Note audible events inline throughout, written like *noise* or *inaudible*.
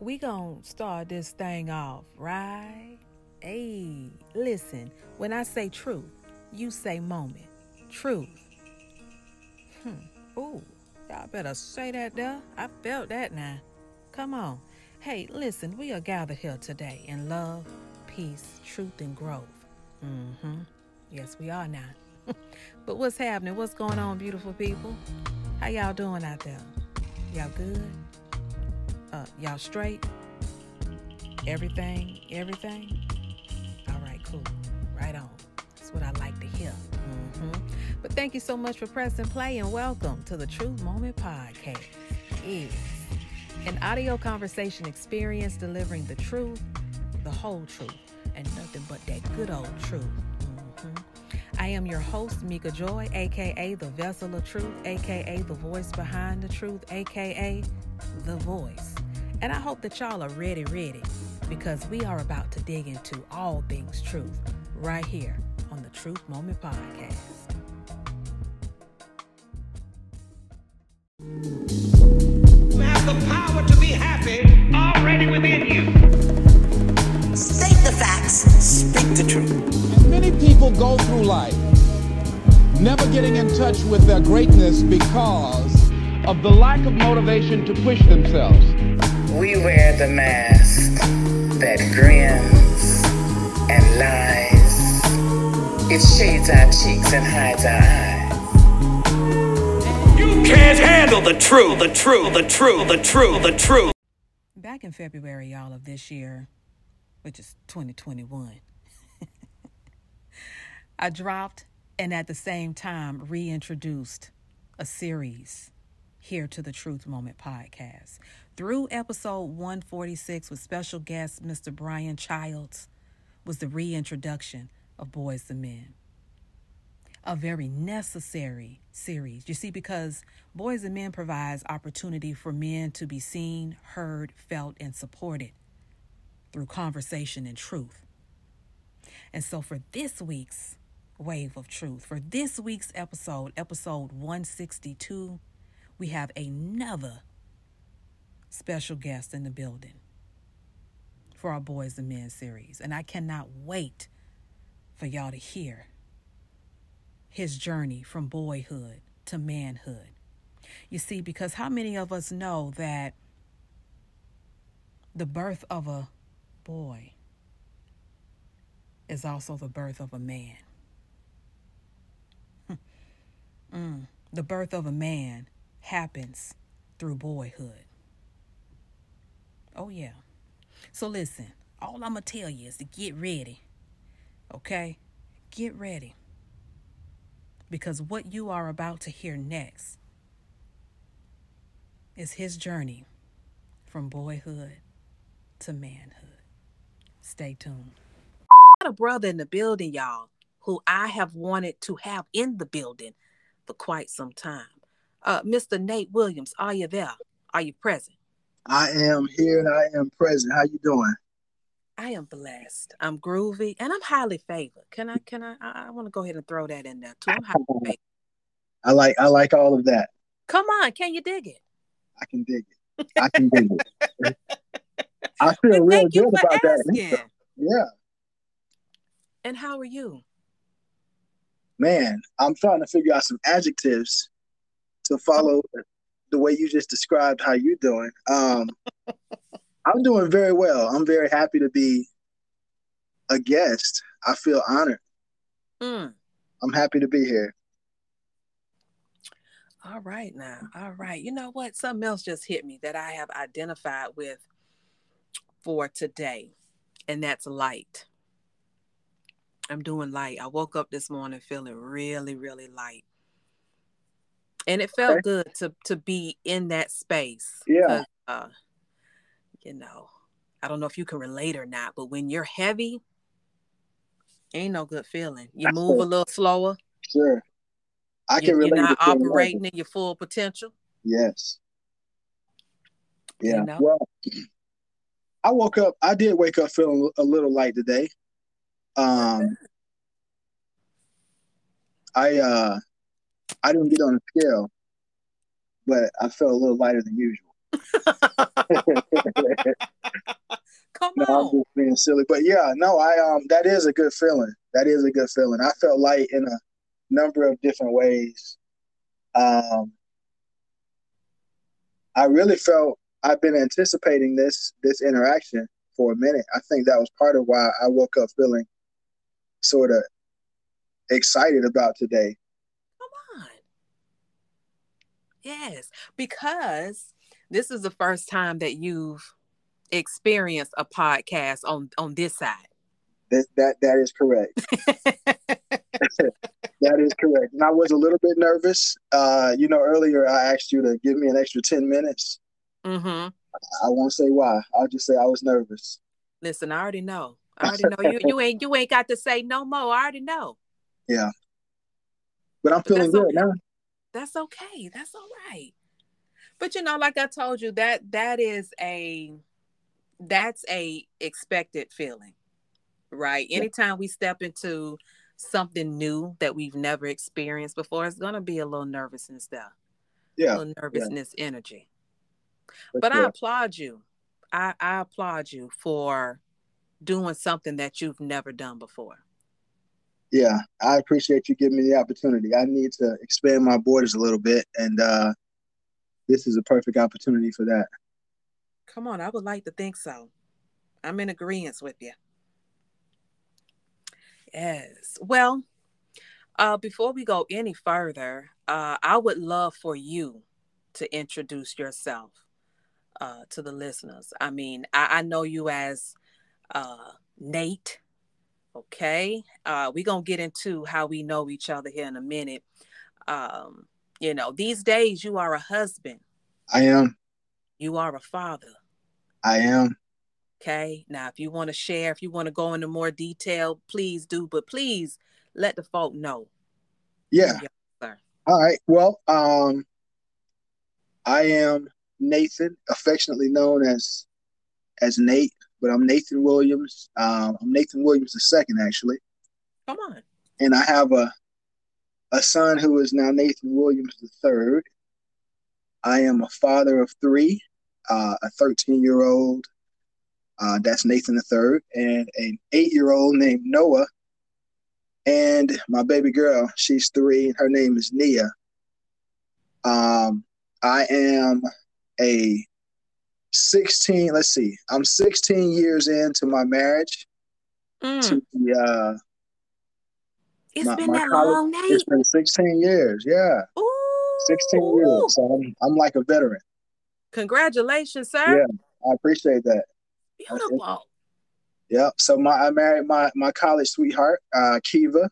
we gonna start this thing off, right? Hey, listen, when I say truth, you say moment. Truth. Hmm. Ooh, y'all better say that there. I felt that now. Come on. Hey, listen, we are gathered here today in love, peace, truth, and growth. Mm-hmm. Yes, we are now. *laughs* but what's happening? What's going on, beautiful people? How y'all doing out there? Y'all good? Uh, y'all straight? Everything? Everything? All right, cool. Right on. That's what I like to hear. Mm-hmm. But thank you so much for pressing play and welcome to the Truth Moment Podcast. Is an audio conversation experience delivering the truth, the whole truth, and nothing but that good old truth. Mm-hmm. I am your host, Mika Joy, aka the vessel of truth, aka the voice behind the truth, aka the voice. And I hope that y'all are ready, ready, because we are about to dig into all things truth right here on the Truth Moment Podcast. You have the power to be happy already within you. State the facts, speak the truth. Many people go through life never getting in touch with their greatness because of the lack of motivation to push themselves. We wear the mask that grins and lies. It shades our cheeks and hides our eyes. You can't handle the truth, the truth, the truth, the truth, the truth. Back in February, y'all, of this year, which is 2021, *laughs* I dropped and at the same time reintroduced a series here to the Truth Moment podcast. Through episode 146 with special guest Mr. Brian Childs was the reintroduction of Boys to Men. A very necessary series. You see, because Boys to Men provides opportunity for men to be seen, heard, felt, and supported through conversation and truth. And so for this week's Wave of Truth. For this week's episode, episode 162, we have another special guest in the building for our Boys to Men series. And I cannot wait for y'all to hear his journey from boyhood to manhood. You see, because how many of us know that the birth of a boy is also the birth of a man? *laughs* Mm, the birth of a man happens through boyhood. Oh, yeah. So, listen, all I'm going to tell you is to get ready. Okay? Get ready. Because what you are about to hear next is his journey from boyhood to manhood. Stay tuned. Got a brother in the building, y'all, who I have wanted to have in the building for quite some time. Uh, Mr. Nate Williams, are you there? Are you present? I am here and I am present. How you doing? I am blessed. I'm groovy and I'm highly favored. Can I? Can I? I, I want to go ahead and throw that in there too. I'm highly *laughs* favored. I like I like all of that. Come on, can you dig it? I can dig it. I can dig it. *laughs* I feel Well, real good about that. *laughs* Yeah, And how are you? man. I'm trying to figure out some adjectives to follow the way you just described how you're doing. Um, *laughs* I'm doing very well. I'm very happy to be a guest. I feel honored. Mm. I'm happy to be here. All right now. All right. You know what? Something else just hit me that I have identified with for today, and that's light. I'm doing light. I woke up this morning feeling really, really light. And it felt Okay. good to to be in that space. Yeah. Uh, you know, I don't know if you can relate or not, but when you're heavy, ain't no good feeling. You move a *laughs* little slower. Sure. I You- can relate. You're not to feeling like operating in your full potential. Yes. You Yeah. know? Well, I woke up. I did wake up feeling a little light today. Um, I uh, I didn't get on a scale, but I felt a little lighter than usual. *laughs* No, I'm just being silly, but yeah, no, I um, that is a good feeling. That is a good feeling. I felt light in a number of different ways. Um, I really felt I've been anticipating this this interaction for a minute. I think that was part of why I woke up feeling sort of excited about today. Come on. Yes, because this is the first time that you've experienced a podcast on on this side. That that that is correct. *laughs* *laughs* that is correct. And I was a little bit nervous. Uh, you know, earlier I asked you to give me an extra ten minutes. mm-hmm. I won't say why. I'll just say I was nervous. Listen, I already know. I already *laughs* know you. You ain't you ain't got to say no more. I already know. Yeah. But I'm feeling good okay. now. That's okay. That's all right. But you know, like I told you, that that is a that's a expected feeling, right? Yeah. Anytime we step into something new that we've never experienced before, it's gonna be a little nervousness there, a Yeah. little nervousness energy. for But I applaud you. I, I applaud you for doing something that you've never done before. Yeah, I appreciate you giving me the opportunity. I need to expand my borders a little bit, and uh, this is a perfect opportunity for that. Come on, I would like to think so. I'm in agreement with you. Yes. Well, uh, before we go any further, uh, I would love for you to introduce yourself uh, to the listeners. I mean, I, I know you as uh, Nate. Okay. Uh, we're going to get into how we know each other here in a minute. Um, you know, these days you are a husband, I am. you are a father. I am. Okay. Now, if you want to share, if you want to go into more detail, please do. But please let the folk know. Yeah. All right. Well, um, I am Nathan, affectionately known as as Nate, but I'm Nathan Williams. Um, I'm Nathan Williams the second, actually, Come on. and I have a a son who is now Nathan Williams the third. I am a father of three, uh, a 13 year old, uh, that's Nathan the third, and an eight year old named Noah, and my baby girl, she's three, her name is Nia. Um, I am a 16, let's see, I'm 16 years into my marriage Mm, to the, uh, it's my- been my that college- long, Nate. it's been 16 years, yeah, Ooh. 16 years. So I'm, I'm like a veteran. Congratulations, sir. Yeah. I appreciate that. Beautiful. Yep. So my I married my my college sweetheart, uh, Kiva,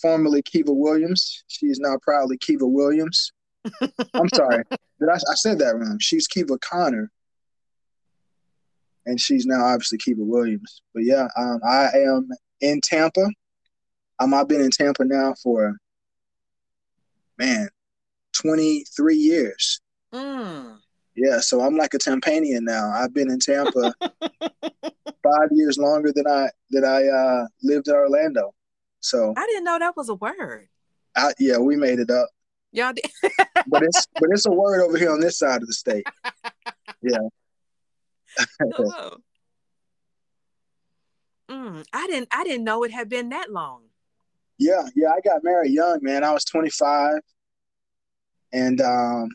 formerly Kiva Williams. She is now proudly Kiva Williams. *laughs* I'm sorry, did I, I said that wrong? She's Kiva Connor, and she's now obviously Kiva Williams. But yeah, um, I am in Tampa. Um, I've been in Tampa now for man, 23 years. Mm. Yeah, so I'm like a Tampanian now. I've been in Tampa *laughs* five years longer than I than I uh, lived in Orlando. So I didn't know that was a word. I, yeah, we made it up, Y'all did. *laughs* but it's but it's a word over here on this side of the state. *laughs* Mm, I didn't. I didn't know it had been that long. Yeah, yeah, I got married young, man. I was 25, and um,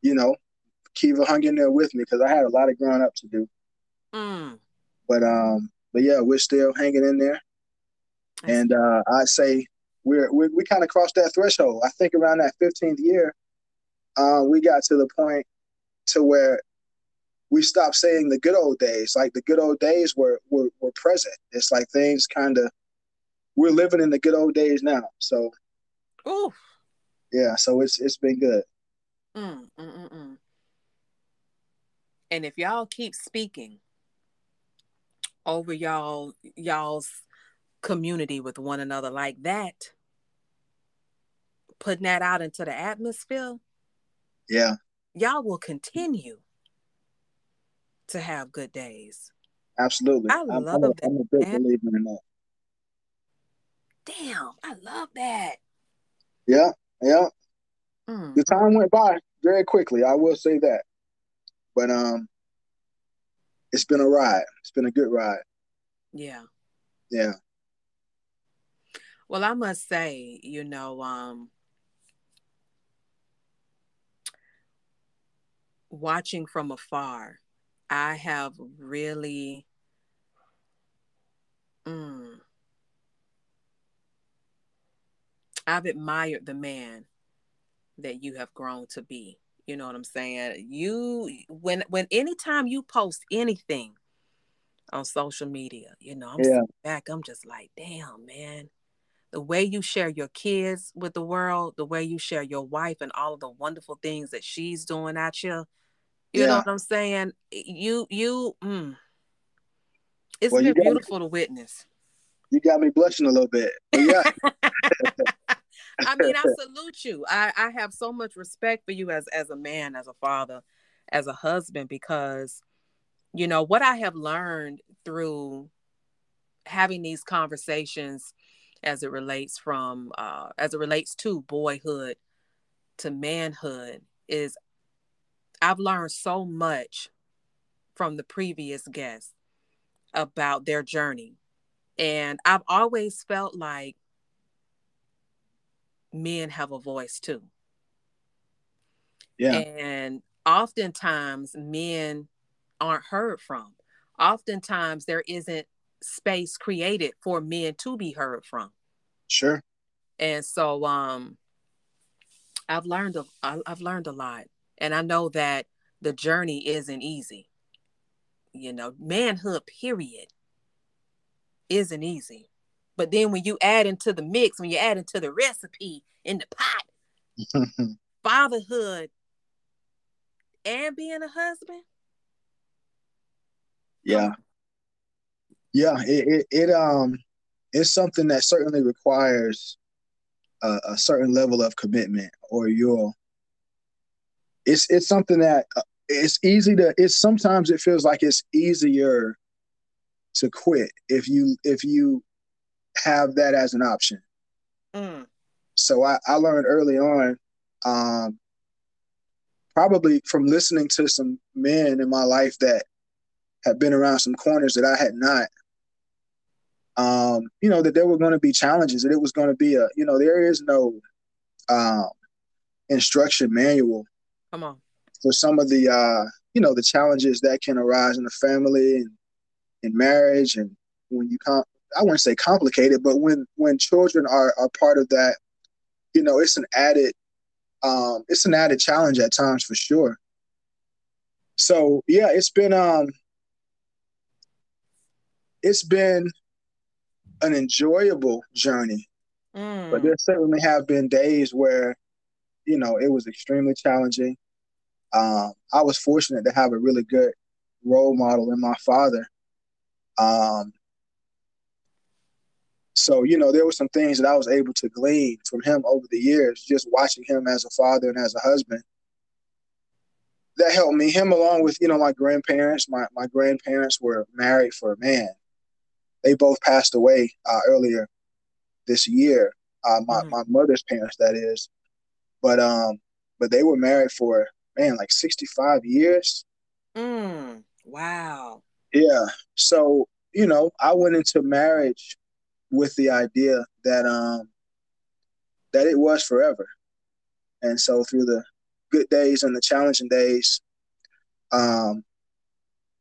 you know, Kiva hung in there with me because I had a lot of growing up to do. Mm. But um, but yeah, we're still hanging in there. And uh, I'd say we're, we we kind of crossed that threshold. I think around that 15th year, uh, we got to the point to where we stopped saying the good old days. Like the good old days were were, were present. It's like things kind of we're living in the good old days now. So Ooh. yeah, so it's it's been good. Mm, mm, mm, mm. And if y'all keep speaking over y'all y'all's community with one another like that, putting that out into the atmosphere, Yeah, y'all will continue to have good days. absolutely. I I'm, I'm, love a, that, I'm a big believer in that. Damn, I love that. Yeah, yeah. Mm. the time went by very quickly. I will say that, but um, it's been a ride. It's been a good ride. Yeah. Yeah. Well, I must say, you know, um, watching from afar, I have really, mm, I've admired the man that you have grown to be. You know what I'm saying? You when when anytime you post anything on social media, you know, I'm Yeah. sitting back, I'm just like, damn, man. The way you share your kids with the world, the way you share your wife and all of the wonderful things that she's doing out here. You know what I'm saying? You you mm, it's Well, been got me- beautiful to witness. You got me blushing a little bit. Yeah. *laughs* *laughs* I mean, I salute you. I, I have so much respect for you as as a man, as a father, as a husband, because you know what I have learned through having these conversations as it relates from uh as it relates to boyhood to manhood is I've learned so much from the previous guests about their journey. And I've always felt like men have a voice too. Yeah. And oftentimes men aren't heard from. Oftentimes there isn't space created for men to be heard from. Sure. And so um I've learned a, I've learned a lot. And I know that the journey isn't easy. You know, manhood period isn't easy. But then when you add into the mix, when you add into the recipe in the pot, *laughs* fatherhood and being a husband, yeah. Yeah. It, it, it um it's something that certainly requires a, a certain level of commitment or you'll it's it's something that uh, it's easy to it's sometimes it feels like it's easier to quit if you if you have that as an option mm, so I, I learned early on, um, probably from listening to some men in my life that had been around some corners that I had not. Um, you know that there were going to be challenges, that it was going to be a, you know, there is no um, instruction manual come on. for some of the, uh, you know, the challenges that can arise in the family and in marriage, and when you can't I wouldn't say complicated, but when when children are are part of that, you know, it's an added um it's an added challenge at times for sure. So yeah, it's been um it's been an enjoyable journey, Mm, but there certainly have been days where, you know, it was extremely challenging. Um, I was fortunate to have a really good role model in my father. Um, so, you know, there were some things that I was able to glean from him over the years, just watching him as a father and as a husband. That helped me. Him along with, you know, my grandparents. My my grandparents were married for a man. They both passed away uh, earlier this year. Uh, my Mhm. my mother's parents, that is. But um, but they were married for man like sixty five years. mm, wow. Yeah. So, you know, I went into marriage with the idea that um that it was forever. And so through the good days and the challenging days, um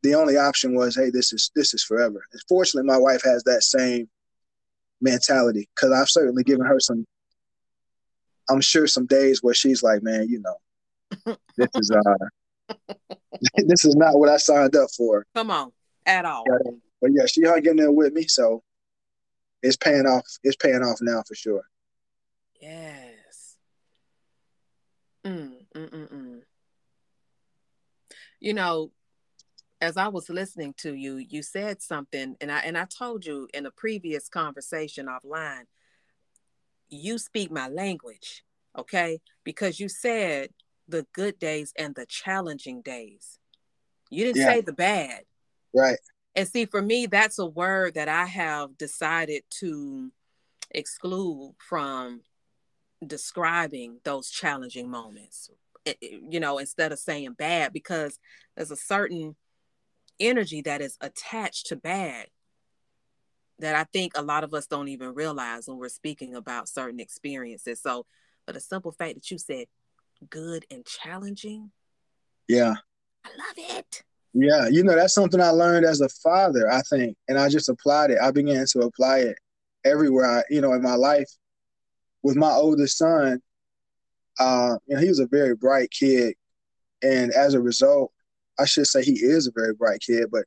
the only option was, hey, this is this is forever. And fortunately my wife has that same mentality because I've certainly given her some I'm sure some days where she's like, man, you know, this is uh *laughs* this is not what I signed up for. Come on. At all. Yeah, but yeah, she hung in there with me, so it's paying off. It's paying off now for sure. Yes. Mm, mm, mm, mm. You know, as I was listening to you, you said something, and I and I told you in a previous conversation offline, you speak my language, okay? Because you said the good days and the challenging days. You didn't Yeah. say the bad. Right. And see, for me, that's a word that I have decided to exclude from describing those challenging moments. It- it- you know, instead of saying bad, because there's a certain energy that is attached to bad that I think a lot of us don't even realize when we're speaking about certain experiences. So, but the simple fact that you said good and challenging, Yeah. I love it. Yeah, you know, that's something I learned as a father, I think, and I just applied it. I began to apply it everywhere I, you know, in my life. With my oldest son, uh, you know, he was a very bright kid, and as a result, I should say he is a very bright kid. But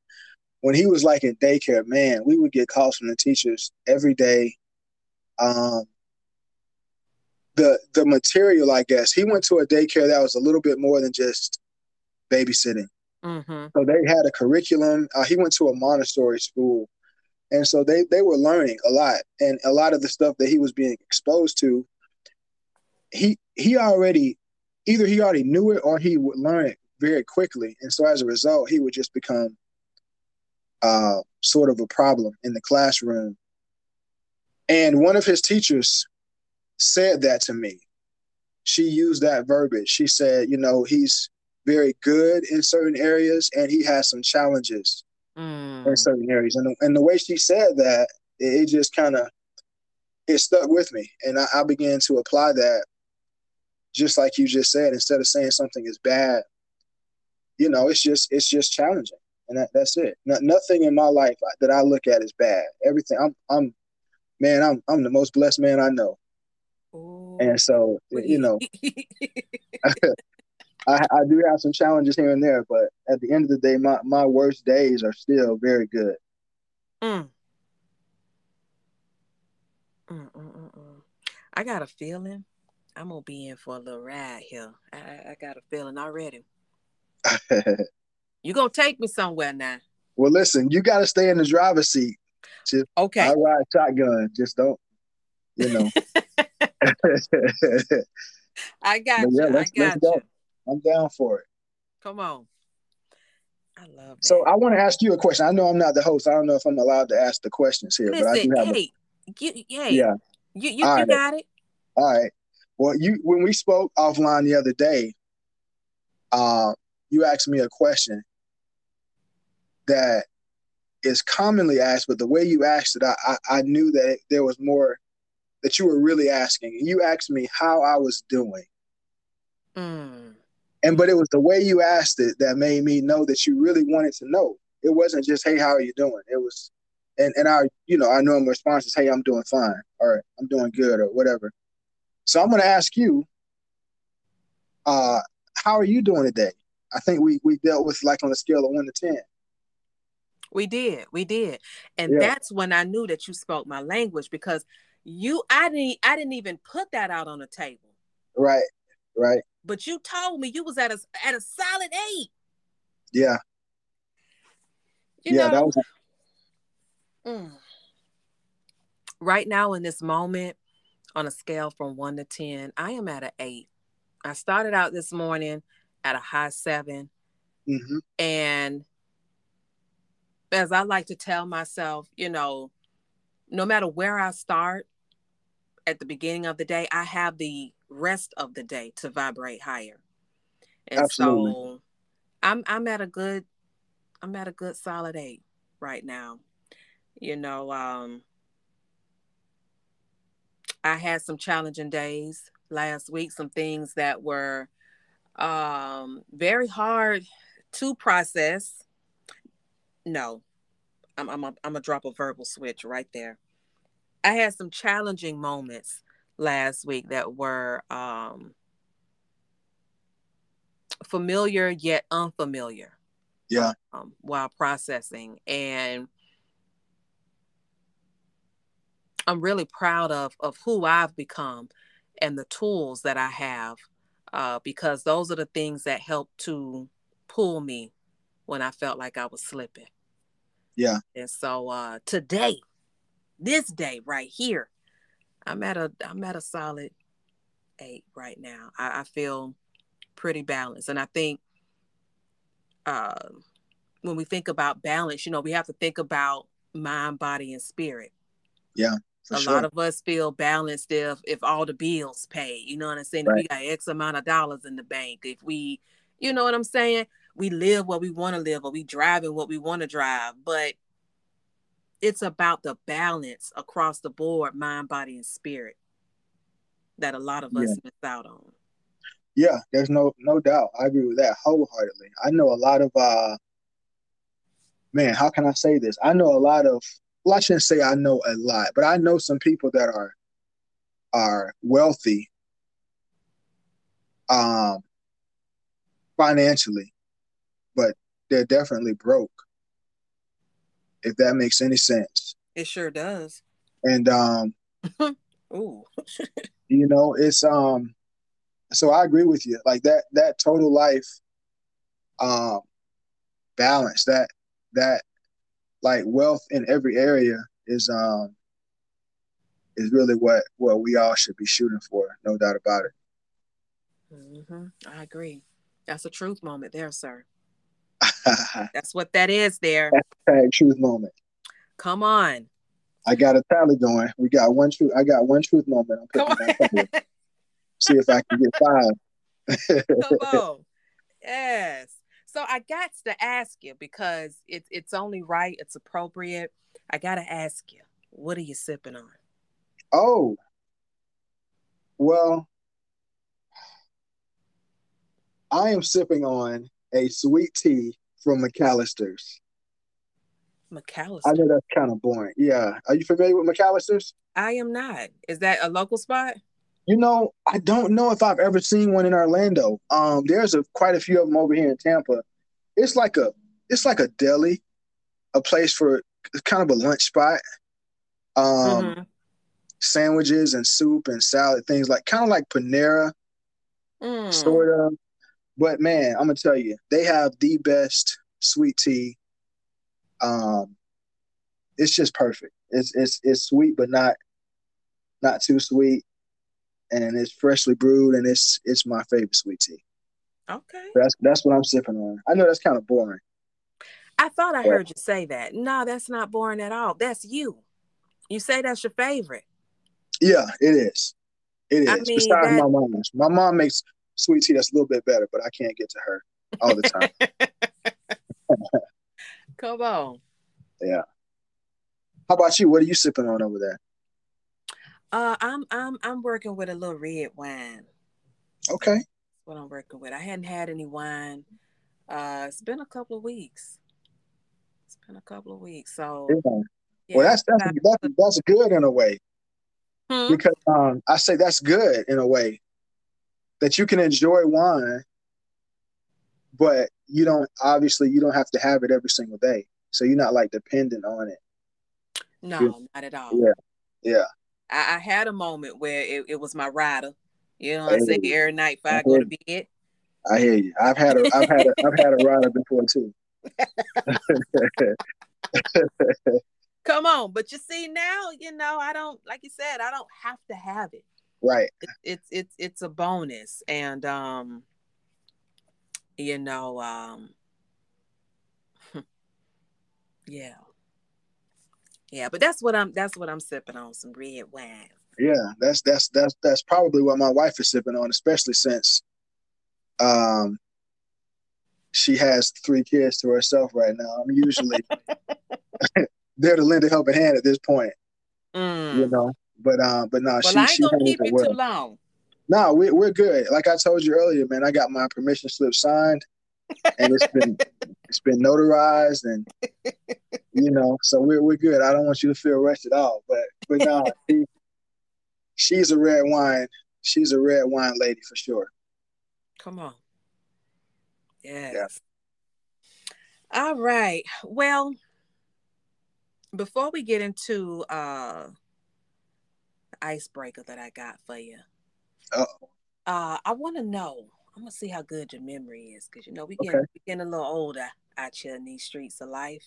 when he was like in daycare, man, we would get calls from the teachers every day. Um, the the material, I guess, he went to a daycare that was a little bit more than just babysitting. Mm-hmm. So they had a curriculum. Uh, he went to a Montessori school, and so they they were learning a lot, and a lot of the stuff that he was being exposed to, he he already either he already knew it or he would learn it very quickly, and so as a result, he would just become uh, sort of a problem in the classroom. And one of his teachers said that to me. She used that verbiage. She said, you know, he's very good in certain areas and he has some challenges Mm. in certain areas. And the, and the way she said that, it, it just kind of it stuck with me, and I, I began to apply that, just like you just said. Instead of saying something is bad, you know, it's just it's just challenging, and that, that's it. No, nothing in my life that I look at is bad. Everything I'm I'm man, I'm I'm the most blessed man I know. And so you know. *laughs* *laughs* I, I do have some challenges here and there, but at the end of the day, my, my worst days are still very good. Mm. Mm, mm, mm, mm. I got a feeling I'm gonna be in for a little ride here. I, I got a feeling already. *laughs* You gonna take me somewhere now? well, listen, you got to stay in the driver's seat. Okay. I ride shotgun. Just don't, you know. *laughs* I got But you. yeah, I got go. you. I'm down for it. Come on. I love that. So I want to ask you a question. I know I'm not the host. I don't know if I'm allowed to ask the questions here, but I do Listen, have. a, hey, you, yeah, yeah. you, you right. got it. All right. Well, you when we spoke offline the other day, uh, you asked me a question that is commonly asked, but the way you asked it, I I, I knew that it, there was more that you were really asking. And You asked me how I was doing, Mm. and but it was the way you asked it that made me know that you really wanted to know. It wasn't just "Hey, how are you doing?" It was, and and our you know our normal response is "Hey, I'm doing fine," or "I'm doing good," or whatever. So I'm going to ask you, uh, how are you doing today? I think we we dealt with like on a scale of one to ten. We did, we did, and Yeah. that's when I knew that you spoke my language because you, I didn't, I didn't even put that out on the table, Right, right, but you told me you was at a at a solid eight. yeah, You yeah. know, That was Mm. Right now, in this moment, on a scale from one to 10, I am at an eight. I started out this morning at a high seven. hmm And as I like to tell myself, you know, no matter where I start at the beginning of the day, I have the rest of the day to vibrate higher. And Absolutely. so I'm I'm at a good I'm at a good solid eight right now. You know, um I had some challenging days last week, some things that were um very hard to process. No, I'm I'm a, I'm gonna drop a verbal switch right there. I had some challenging moments last week that were um familiar yet unfamiliar yeah, um, while processing. And i'm really proud of of who i've become and the tools that i have uh, because those are the things that help to pull me when i felt like i was slipping. Yeah, and so uh, today this day right here i'm at a i'm at a solid eight right now. I, I feel pretty balanced. And i think uh, when we think about balance you know we have to think about mind body and spirit. For a sure. lot of us feel balanced if if all the bills paid you know what i'm saying? If we got x amount of dollars in the bank if we you know what i'm saying? We live what we want to live or we drive in what we want to drive, but it's about the balance across the board, mind, body, and spirit that a lot of us Yeah. miss out on. Yeah, there's no no doubt. I agree with that wholeheartedly. I know a lot of uh man, how can I say this? I know a lot of well, I shouldn't say I know a lot, but I know some people that are are wealthy um financially, but they're definitely broke. If that makes any sense. It sure does. And um *laughs* Ooh. *laughs* you know it's um so i agree with you like that that total life um balance that that like wealth in every area is um is really what what we all should be shooting for no doubt about it hmm I agree. That's a truth moment there, sir. Hashtag *laughs* That's what that is there. truth moment Come on. i got a tally going we got one truth i got one truth moment i'm Come putting on see if i can get five Come *laughs* on. Yes. So I got to ask you because it's it's only right, it's appropriate. I gotta ask you, what are you sipping on? oh well I am sipping on a sweet tea from McAlister's. McAlister. I know that's kind of boring. Yeah. Are you familiar with McAlister's? I am not. Is that a local spot? You know, I don't know if I've ever seen one in Orlando. Um, there's a quite a few of them over here in Tampa. It's like a it's like a deli, a place for kind of a lunch spot. Um, Mhm. sandwiches and soup and salad things like kind of like Panera, Mm. sort of. But man, I'm gonna tell you, they have the best sweet tea. Um, it's just perfect. It's it's it's sweet, but not not too sweet, and it's freshly brewed, and it's it's my favorite sweet tea. Okay. That's that's what I'm sipping on. I know that's kind of boring. I thought I heard you say that. No, that's not boring at all. That's you. You say that's your favorite. Yeah, it is. It is. I mean, Besides that- my mom's, my mom makes sweet tea that's a little bit better, but I can't get to her all the time. *laughs* Come on. Yeah. How about you? What are you sipping on over there? Uh, I'm I'm I'm working with a little red wine. Okay. That's what I'm working with. I hadn't had any wine. Uh, it's been a couple of weeks. It's been a couple of weeks. So Yeah. yeah. Well, that's that's that's that's good in a way Hmm? because um, I say that's good in a way that you can enjoy wine, but you don't obviously you don't have to have it every single day, so you're not like dependent on it. no, not at all. Yeah. Yeah, I, I had a moment where it, it was my rider. You know what I'm saying? Every night before I I go to uh-huh. bed. I hear you. I've had a I've had a I've had a rider before too. *laughs* Come on, but you see now, you know, I don't like you said, I don't have to have it. Right. it, it's it's it's a bonus and um you know um *laughs* yeah yeah but that's what i'm that's what i'm sipping on some red wine Yeah, that's that's that's that's probably what my wife is sipping on, especially since um she has three kids to herself right now. I'm usually there to lend a helping hand at this point, Mm. you know. But um, but no, well she i ain't she gonna keep it you too long No, we we're good. Like I told you earlier, man, I got my permission slip signed, and it's been *laughs* it's been notarized, and you know, so we're we're good. I don't want you to feel rushed at all, but but no, *laughs* she, she's a red wine. She's a red wine lady for sure. come on yes all right well before we get into uh icebreaker that i got for you Uh, Uh, I want to know. I'm gonna see how good your memory is, because you know we Okay. getting we getting a little older out here in these streets of life.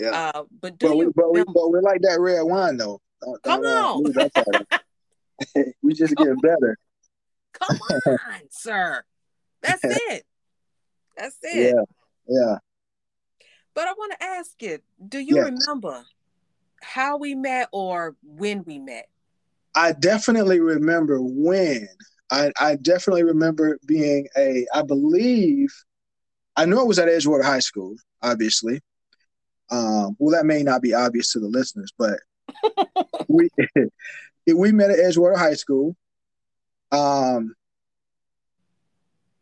yeah, Uh, but do but we you but we but we like that red wine though. Don't, Come don't, uh, on. leave that part *laughs* out. *laughs* we just getting better. Come *laughs* on, sir. That's it. That's it. Yeah, yeah. But I want to ask you: Do you Yes. remember how we met or when we met? I definitely remember when. I, I definitely remember being a, I believe I knew it was at Edgewater High School, obviously. Um, well, that may not be obvious to the listeners, but *laughs* we *laughs* we met at Edgewater High School. Um,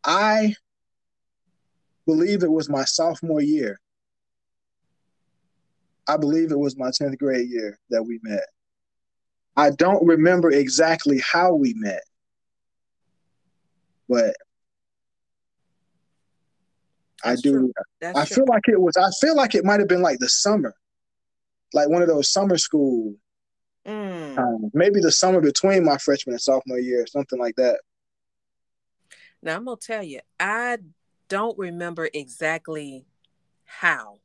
I believe it was my sophomore year. I believe it was my 10th grade year that we met. I don't remember exactly how we met, but I do. I true. feel like it was. I feel like it might have been like the summer, like one of those summer school Mm. times. Maybe the summer between my freshman and sophomore year, something like that. Now I'm gonna tell you, I don't remember exactly how.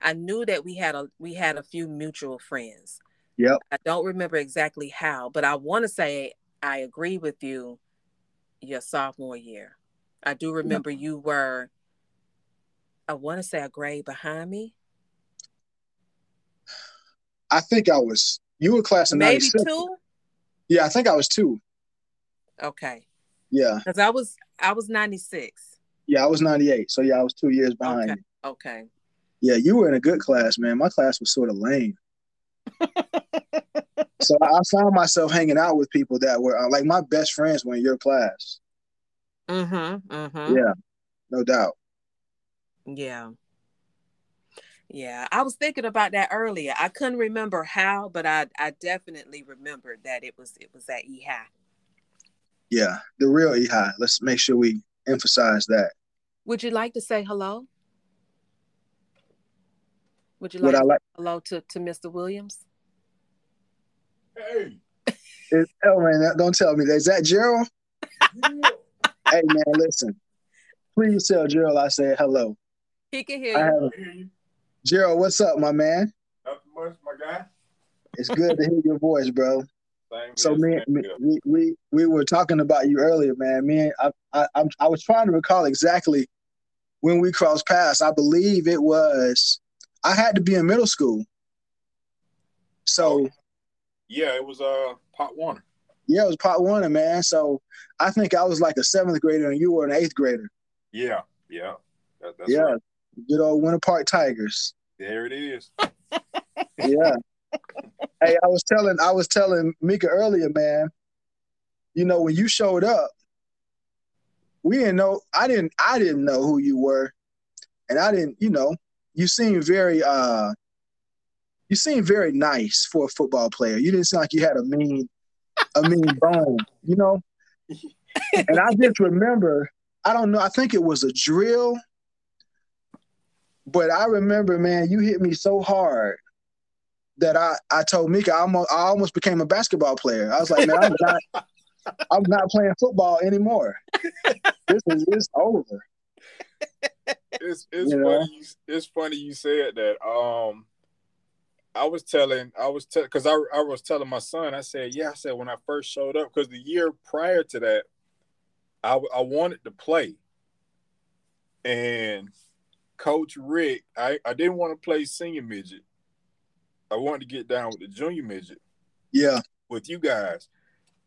I knew that we had a we had a few mutual friends. Yep. I don't remember exactly how, but I want to say I agree with you. Your sophomore year, I do remember you were. I want to say a grade behind me, I think I was. You were class of maybe '96. two. Yeah, I think I was two. Okay, Yeah, because I was I was ninety six. yeah, I was '98. So yeah, I was two years behind Okay, you. okay. Yeah, you were in a good class, man. My class was sort of lame. *laughs* so I found myself hanging out with people that were uh, like my best friends were in your class. Mm-hmm. Mm-hmm. Yeah, no doubt. Yeah. Yeah, I was thinking about that earlier. I couldn't remember how, but I I definitely remembered that it was it was at E EHI. Yeah, the real Ehi. Let's make sure we emphasize that. Would you like to say hello? Would you Would like I to like? hello to, to Mr. Williams? Hey, Is, oh man, don't tell me Is that Gerald? hey man, listen. Please tell Gerald I said hello. He can hear I you. have I hear. Gerald. What's up, my man? Nothing much, my guy. It's good to hear your voice, bro. Same So here, me, me we, we we were talking about you earlier, man. Me and I, I I'm, I was trying to recall exactly when we crossed paths. I believe it was I had to be in middle school. So Yeah, it was uh Pop Warner. yeah, it was Pop Warner, man. So I think I was like a seventh grader and you were an eighth grader. Yeah, yeah. That, that's yeah, right. good old Winter Park Tigers. There it is. *laughs* Yeah. hey, I was telling I was telling Mika earlier, man. You know, when you showed up, we didn't know I didn't I didn't know who you were. And I didn't, you know, you seemed very uh you seemed very nice for a football player. You didn't seem like you had a mean a mean *laughs* bone, you know? And I just remember, I don't know, I think it was a drill. But I remember, man, you hit me so hard that I, I told Mika I almost, I almost became a basketball player. I was like, man, I'm not I'm not playing football anymore. This is it's over. It's *laughs* it's You funny. You, it's funny you said that. Um, I was telling, I was telling, because I I was telling my son. I said, yeah. I said when I first showed up, because the year prior to that, I I wanted to play, and Coach Rick, I I didn't want to play senior midget. I wanted to get down with the junior midget. Yeah. with you guys.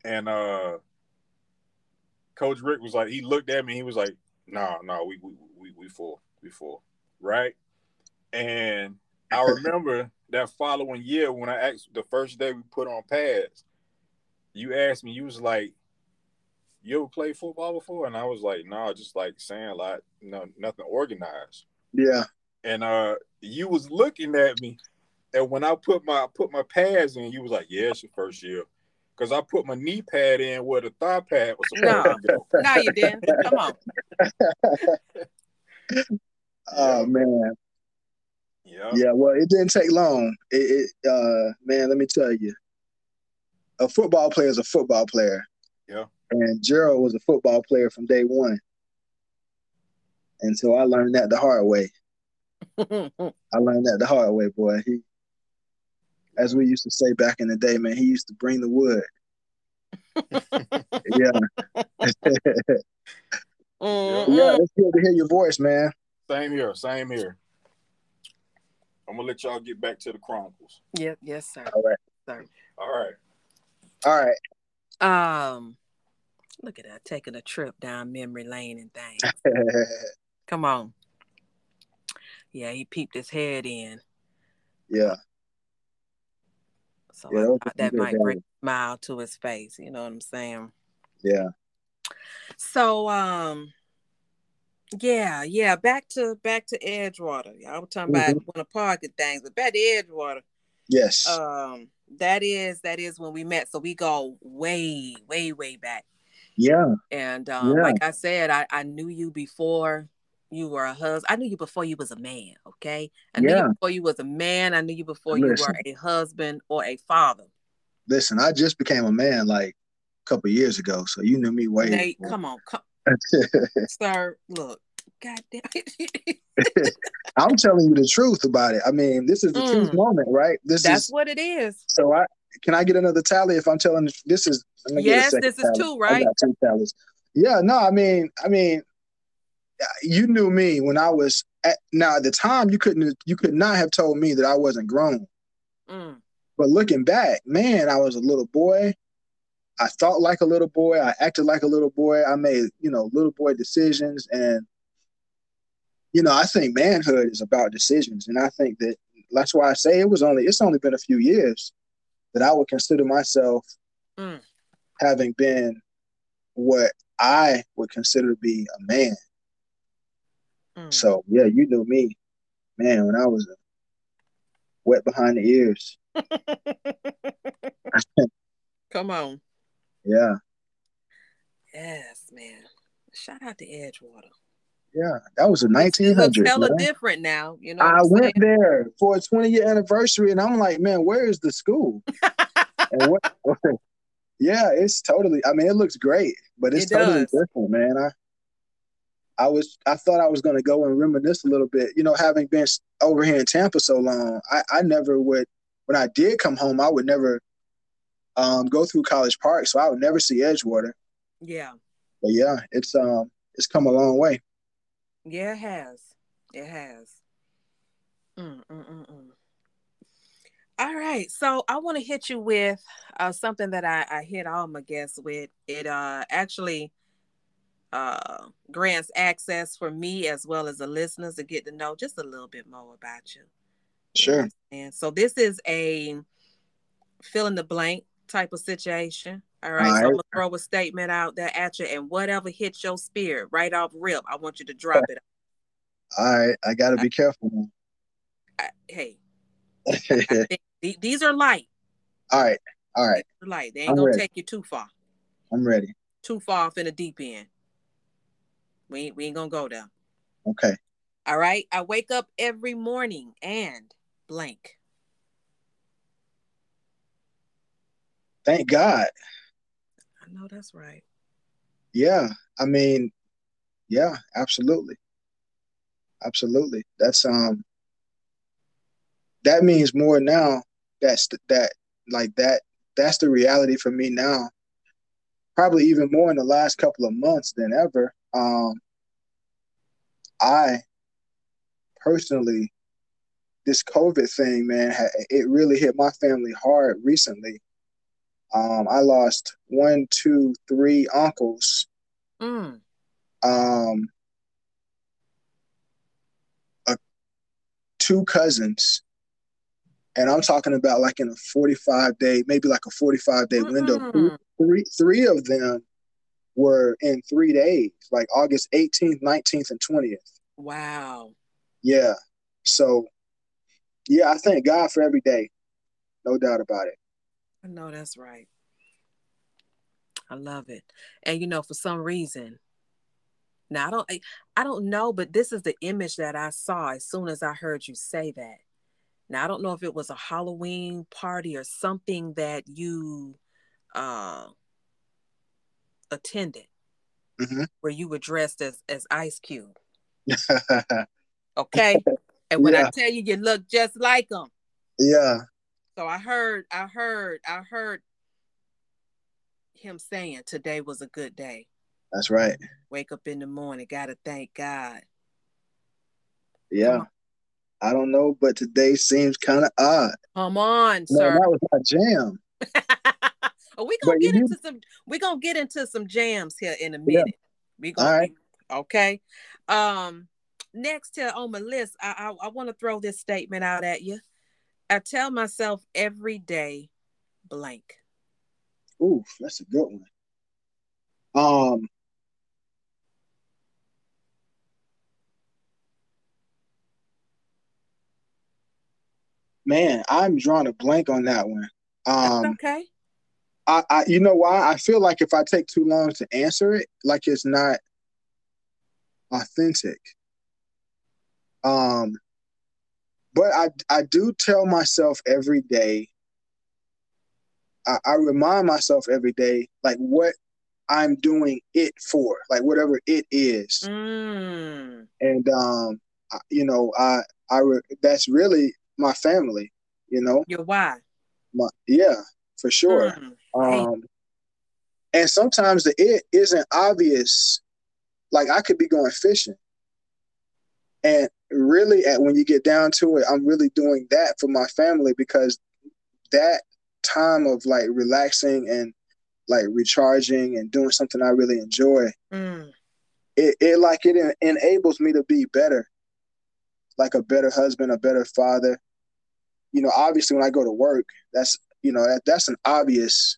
And uh Coach Rick was like, he looked at me, he was like, no, no, we we we we full, we full. Right. And I remember *laughs* that following year when I asked the first day we put on pads, you asked me, you was like, You ever played football before? And I was like, no, just like saying like no nothing organized Yeah. and uh you was looking at me and when I put my put my pads in, you was like, Yeah, it's your first year. Cause I put my knee pad in where the thigh pad was supposed to go. *laughs* No, you didn't. Come on. *laughs* Oh man. Yeah. Yeah, well, it didn't take long. It, it uh man, let me tell you. A football player is a football player. Yeah. And Gerald was a football player from day one. And so I learned that the hard way. *laughs* I learned that the hard way, boy. He as we used to say back in the day, man, he used to bring the wood. *laughs* yeah. *laughs* Mhm. yeah, it's good to hear your voice, man. Same here, same here. I'm gonna let y'all get back to the Chronicles. Yep, yes, sir. All right. Sir. All right. All right. Um, look at that, taking a trip down memory lane and things. *laughs* Come on. Yeah, he peeped his head in. Yeah. So Yeah, I that was thought a that good might bring a smile to his face. You know what I'm saying? Yeah. So um yeah, yeah, back to back to Edgewater. Y'all were talking about Mhm. one of Parker things, but back to Edgewater. Yes. Um that is that is when we met. So we go way, way, way back. yeah. And um, Yeah. like I said, I, I knew you before you were a husband. I knew you before you was a man. Okay, I knew Yeah. you before you was a man. I knew you before you were a husband or a father. Listen, I just became a man like couple years ago, so you knew me way. Nate, before. come on, come, *laughs* sir. Look, God damn it. *laughs* I'm telling you the truth about it. I mean, this is the truth Mm. moment, right? This That's is what it is. so. I can I get another tally if I'm telling this is. Let me get a Yes, this is tally. two, right? two tallies. Yeah, no, I mean, I mean, you knew me when I was at, now at the time. You couldn't, you could not have told me that I wasn't grown. Mm, But looking back, man, I was a little boy. I thought like a little boy. I acted like a little boy. I made, you know, little boy decisions. And, you know, I think manhood is about decisions. And I think that that's why I say it was only, it's only been a few years that I would consider myself Mm. having been what I would consider to be a man. mm. So, yeah, you knew me, man, when I was wet behind the ears. *laughs* come on. Yeah. Yes, man. Shout out to Edgewater. Yeah. That was a It- It looks 1900. hella different now. You know, I went saying? there for a 20 year anniversary, and I'm like, man, where is the school? *laughs* and what? *laughs* yeah, it's totally. I mean, it looks great, but it's It totally different, man. I, I was, I thought I was gonna go and reminisce a little bit. You know, having been over here in Tampa so long, I, I never would. When I did come home, I would never um, go through College Park, so I would never see Edgewater. Yeah. But yeah, it's um, it's come a long way. Yeah, it has. It has. Mm, mm, mm, mm. All right. So I want to hit you with uh, something that I, I hit all my guests with. It uh, actually uh, grants access for me as well as the listeners to get to know just a little bit more about you. Sure. And so this is a fill in the blank type of situation. All right. All So I'm gonna throw a statement out there at you, and whatever hits your spirit right off rip, I want you to drop it. All right, I got to be uh, careful. I- uh, hey, I *laughs* think the- these are light. all right, all right, light. They ain't I'm gonna ready. take you too far. I'm ready. Too far off in the deep end. We ain't, we ain't gonna go there. Okay. All right. I wake up every morning and blank. Thank God. I know that's right. Yeah. I mean, yeah, absolutely. Absolutely. That's um that means more now. That's th- that like that that's the reality for me now. Probably even more in the last couple of months than ever. Um I personally this COVID thing, man, it really hit my family hard recently. Um, I lost one, two, three uncles Mm. um, a, two cousins, and I'm talking about like in a 45 day, maybe like a 45 day window. Mm-mm. Three, three of them were in three days, like August 18th, 19th, and 20th. Wow. Yeah. So, yeah, I thank God for every day, no doubt about it. I know that's right. I love it. And you know, for some reason, now I don't I, I don't know, but this is the image that I saw as soon as I heard you say that. Now I don't know if it was a Halloween party or something that you uh attended Mhm. where you were dressed as as Ice Cube. *laughs* Okay. And when I tell you you look just like him. yeah. So I heard, I heard, I heard him saying today was a good day. That's right. Wake up in the morning, gotta thank God. Yeah. I don't know, but today seems kind of odd. Come on, No, sir. that was my jam. *laughs* we gonna But get you- into some we gonna get into some jams here in a Yeah. minute. We gonna All right. okay. Um next to on my list, I I, I want to throw this statement out at you. I tell myself every day, blank. Oof, that's a good one. Um, man, I'm drawing a blank on that one. Um, okay. I, I, you know why? I feel like if I take too long to answer it, like it's not authentic. Um, but I, I do tell myself every day. I, I remind myself every day, like what I'm doing it for, like whatever it is. Mm. And um, I- you know, I, I, re- that's really my family. You know, Your why? my, yeah, for sure. Mm. Hey. Um, and sometimes the it isn't obvious. Like I could be going fishing, and really, at when you get down to it, I'm really doing that for my family because that time of like relaxing and like recharging and doing something I really enjoy, Mm. it, it like it en- enables me to be better, like a better husband, a better father. You know, obviously when I go to work, that's you know that that's an obvious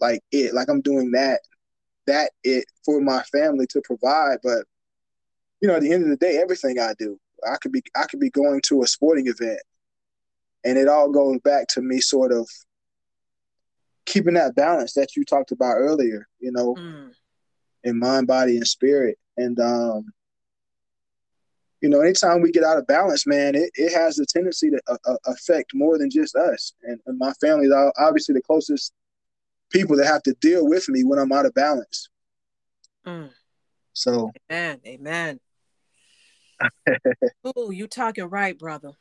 like it like i'm doing that that it for my family to provide but you know at the end of the day everything i do i could be i could be going to a sporting event and it all goes back to me sort of keeping that balance that you talked about earlier you know Mm. in mind body and spirit and um you know anytime we get out of balance man it, it has a tendency to uh, uh, affect more than just us and, and my family is obviously the closest people that have to deal with me when i'm out of balance Mm. so Amen. Amen. Ooh, you talking right, brother.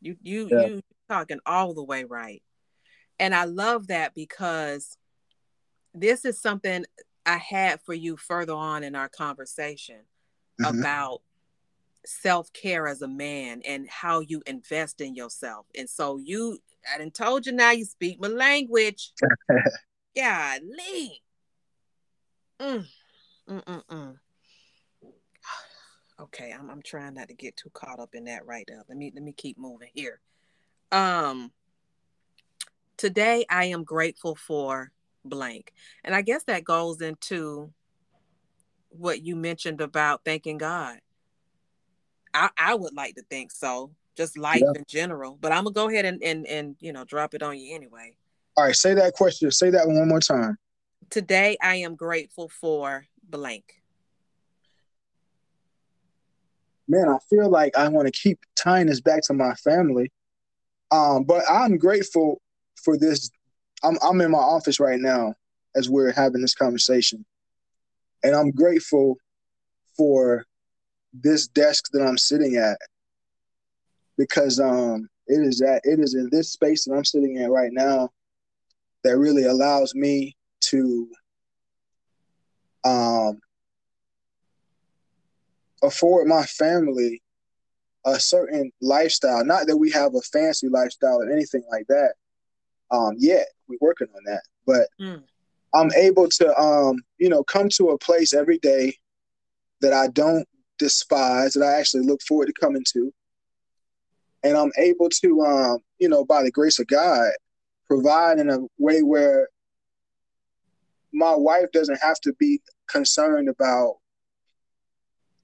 You you Yeah. you talking all the way right. And I love that because this is something I had for you further on in our conversation Mhm. about self-care as a man and how you invest in yourself. And so you I done told you now you speak my language. *laughs* yeah, Lee. Mm, mm, mm, mm. Okay, I'm I'm trying not to get too caught up in that right now. Let me let me keep moving here. Um today I am grateful for blank. And I guess that goes into what you mentioned about thanking God. I, I would like to think so. Just life Yeah. in general. But I'm gonna go ahead and, and and you know drop it on you anyway. all right say that question say that one more time Today I am grateful for blank. Man i feel like i want to keep tying this back to my family. Um but i'm grateful for this i'm, I'm in my office right now as we're having this conversation. And i'm grateful for this desk that i'm sitting at because um it is at it is in this space that i'm sitting in right now that really allows me to um afford my family a certain lifestyle. Not that we have a fancy lifestyle or anything like that. Um, yet we're working on that, but Mm. I'm able to, um, you know, come to a place every day that I don't despise, that I actually look forward to coming to, and I'm able to, um, you know, by the grace of God, provide in a way where my wife doesn't have to be concerned about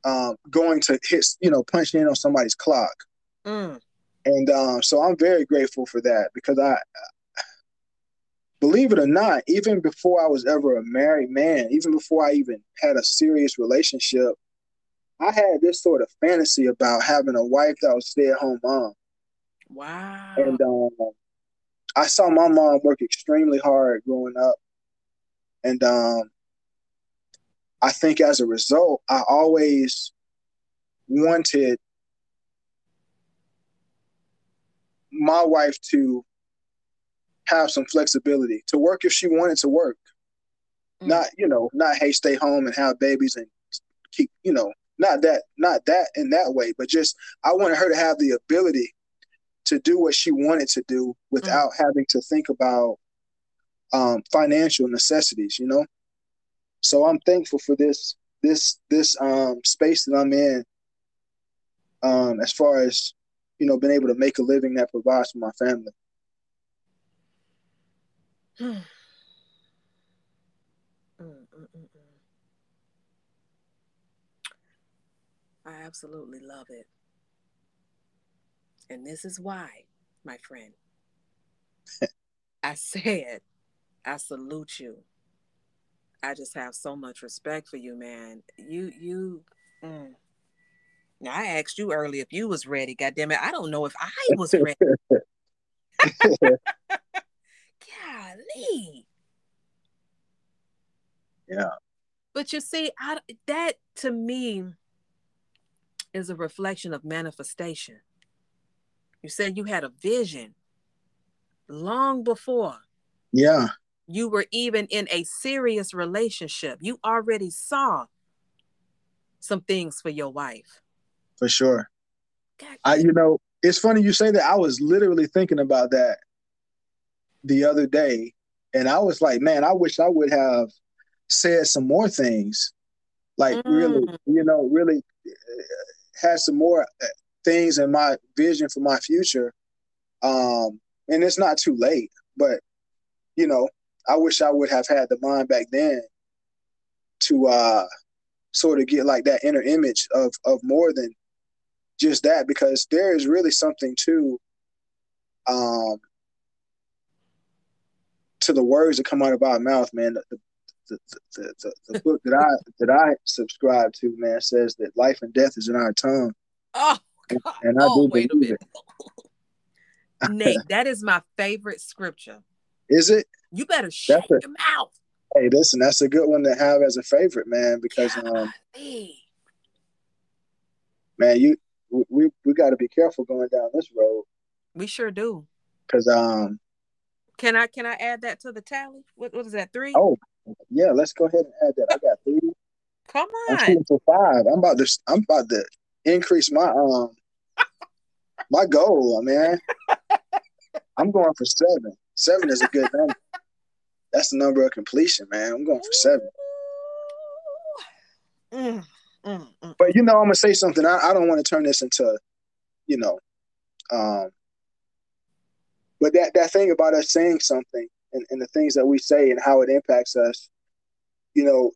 um, going to hit, you know, punch in on somebody's clock. Mm. And um, so I'm very grateful for that because I, believe it or not, even before I was ever a married man, even before I even had a serious relationship, I had this sort of fantasy about having a wife that was stay at home mom. Wow. And um, I saw my mom work extremely hard growing up. And um, I think as a result, I always wanted my wife to have some flexibility to work if she wanted to work. Mm. Not, you know, not hey, stay home and have babies and keep, you know, not that, not that in that way, but just I wanted her to have the ability to do what she wanted to do without having to think about um, financial necessities, you know. So I'm thankful for this this this um, space that I'm in um, as far as you know, being able to make a living that provides for my family. Mm, mm, mm, mm. I absolutely love it. And this is why, my friend, *laughs* I said, I salute you. I just have so much respect for you, man. You, you, mm. Now, I asked you earlier if you was ready. God damn it. I don't know if I was ready. *laughs* Golly. Yeah. But you see, I, that to me is a reflection of manifestation. You said you had a vision long before Yeah. You were even in a serious relationship. You already saw some things for your wife. For sure. God, I, you know, it's funny you say that. I was literally thinking about that the other day, and I was like, man, I wish I would have said some more things, like really, Mm. you know, really uh, had some more uh, things in my vision for my future. Um, and it's not too late, but you know, I wish I would have had the mind back then to uh sort of get like that inner image of of more than just that because there is really something to um to the words that come out of our mouth man the the, the, the, the book that i that i subscribe to man says that life and death is in our tongue Oh, God. and i oh do wait a minute. it *laughs* Nate, that is my favorite scripture. is it You better shut your mouth. hey listen that's a good one to have as a favorite man because um man you we we got to be careful going down this road We sure do. because um Can I can I add that to the tally? What what is that? Three? oh yeah let's go ahead and add that i got three Come I'm on. shooting for five. I'm about to I'm about to increase my um my goal, man. *laughs* I'm going for seven. Seven is a good number. That's the number of completion, man. I'm going for seven. Mm, mm, mm. But you know, I'm gonna say something. I, I don't want to turn this into, you know, um but that that thing about us saying something and, and the things that we say and how it impacts us, you know,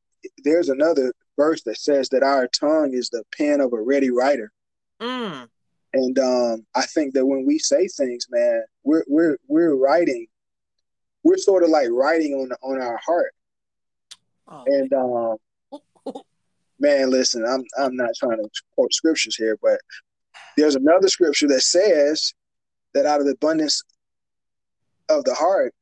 there's another verse that says that our tongue is the pen of a ready writer. Mm. And um, I think that when we say things, man, we're we're we're writing. We're sort of like writing on on our heart. Oh, And um, *laughs* man, listen, I'm I'm not trying to quote scriptures here, but there's another scripture that says that out of the abundance of the heart,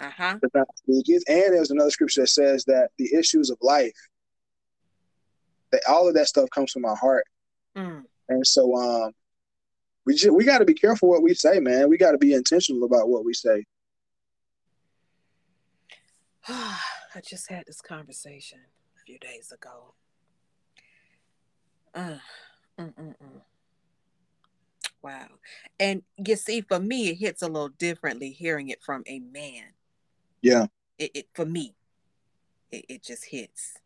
uh-huh. the mouth speaketh. And there's another scripture that says that the issues of life, that all of that stuff comes from our heart. Mm. And so um we just, we got to be careful what we say, man. We got to be intentional about what we say. *sighs* I just had this conversation a few days ago. Uh, mm, mm, mm. Wow. And you see, for me, it hits a little differently hearing it from a man. Yeah. It, it for me, it, it just hits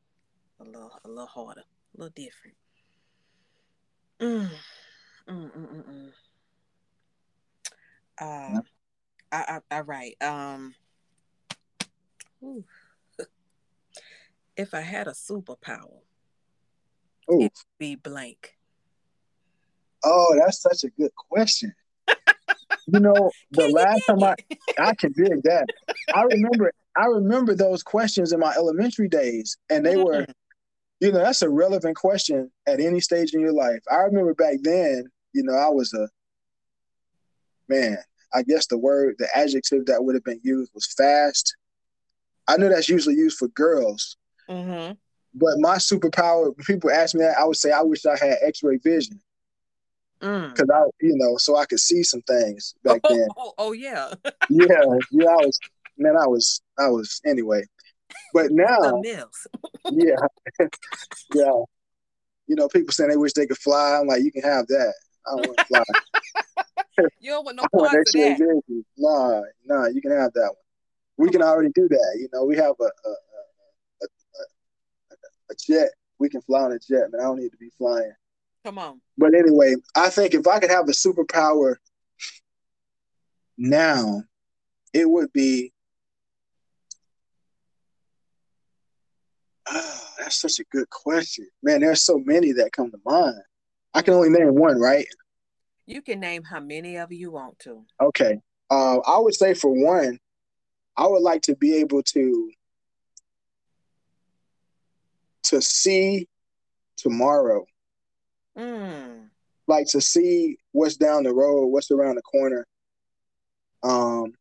a little a little harder, a little different. Mm, mm, mm, mm, mm. Uh, I, I, I right. Um, ooh. if I had a superpower, Oh, it'd be blank. oh, that's such a good question. *laughs* you know, the last time I? *laughs* I can dig that. I remember I remember those questions in my elementary days, and they were, Mm. you know, that's a relevant question at any stage in your life. I remember back then, you know, I was a man. I guess the word, the adjective that would have been used was fast. I know that's usually used for girls, Mhm. but my superpower, when people ask me that, I would say I wish I had X-ray vision Mm. because I, you know, so I could see some things back Oh, then. *laughs* oh, oh, yeah. *laughs* yeah, yeah, I was, man, I was, I was, anyway. But now, *laughs* yeah, yeah, you know, people saying they wish they could fly. I'm like, you can have that. I don't want to fly. You don't want no parts of that. vision. Nah, nah, you can have that one. We can already do that. You know, we have a a, a, a, a jet. We can fly on a jet, man. I don't need to be flying. Come on. But anyway, I think if I could have a superpower now, it would be. Ah, that's such a good question, man. There's so many that come to mind. I can only name one, right? You can name how many of you want to. Okay. Uh, I would say for one, I would like to be able to to see tomorrow, Mm. like to see what's down the road, what's around the corner. Um,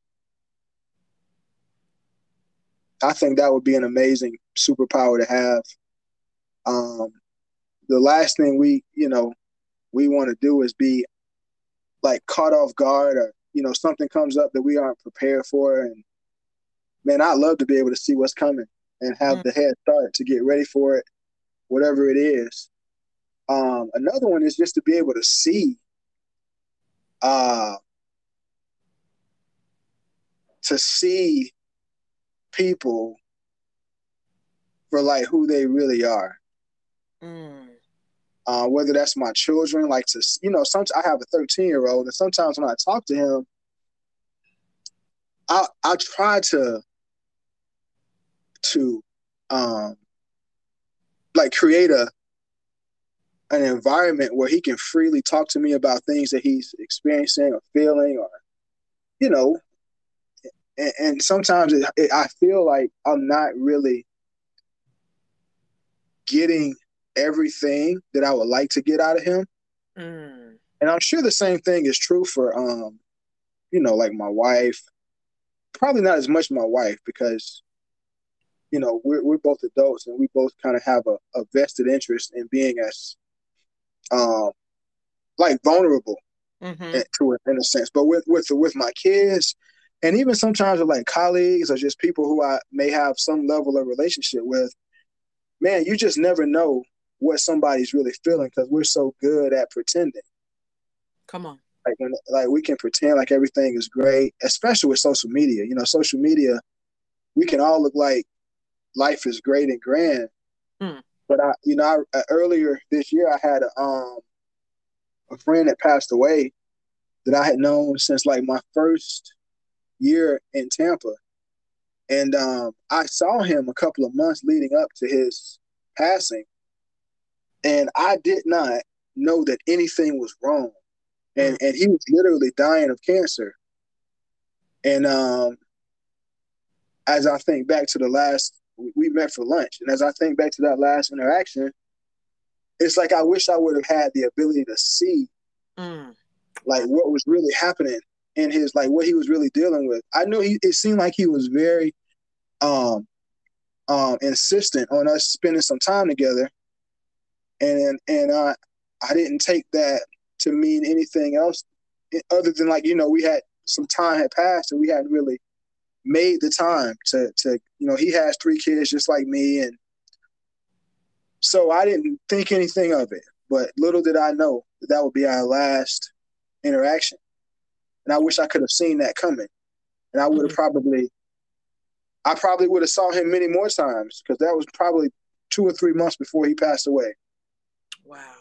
I think that would be an amazing superpower to have. Um, the last thing we, you know, we want to do is be like caught off guard or you know something comes up that we aren't prepared for and man i love to be able to see what's coming and have Mm. the head start to get ready for it whatever it is um another one is just to be able to see uh to see people for like who they really are Mm. uh, whether that's my children, like to, you know, some I have a 13 year old, and sometimes when I talk to him, I I try to to um like create a an environment where he can freely talk to me about things that he's experiencing or feeling or you know and, and sometimes it, it, I feel like I'm not really getting everything that I would like to get out of him. Mm. And I'm sure the same thing is true for um, you know, like my wife. Probably not as much my wife because, you know, we're we're both adults and we both kind of have a, a vested interest in being as um like vulnerable Mm-hmm. to it in a sense. But with with with my kids, and even sometimes with like colleagues or just people who I may have some level of relationship with, man, you just never know what somebody's really feeling because we're so good at pretending. Come on. Like when like we can pretend like everything is great, especially with social media. You know, social media, we can all look like life is great and grand. Hmm. But I, you know, I, earlier this year I had a um a friend that passed away that I had known since like my first year in Tampa. And um, I saw him a couple of months leading up to his passing. And I did not know that anything was wrong. And, and he was literally dying of cancer. And um, as I think back to the last, we met for lunch. And as I think back to that last interaction, it's like I wish I would have had the ability to see Mm. like what was really happening in his like what he was really dealing with. I knew he it seemed like he was very um um insistent on us spending some time together. And and I I didn't take that to mean anything else other than like, you know, we had some time had passed and we hadn't really made the time to to you know, he has three kids just like me and so I didn't think anything of it. But little did I know that that would be our last interaction. And I wish I could have seen that coming. And I would have Mhm. probably, I probably would have saw him many more times because that was probably two or three months before he passed away. Wow.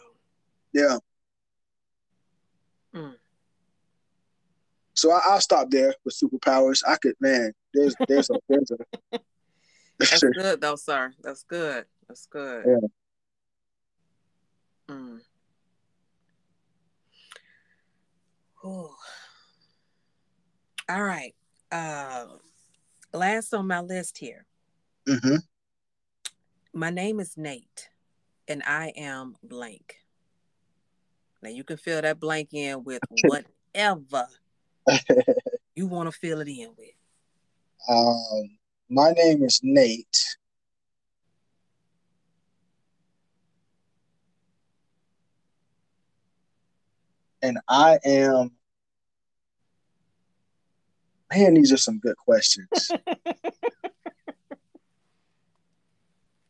Yeah. Mm. So I, I'll stop there with superpowers. I could, man. There's, there's a, there's a. *laughs* That's *laughs* good though, sir. That's good. That's good. Yeah. Mm. Ooh. All right. Uh, last on my list here. Mm-hmm. My name is Nate, and I am blank. Now you can fill that blank in with *laughs* whatever *laughs* you want to fill it in with. um, my name is Nate. And I am. Man, these are some good questions. *laughs*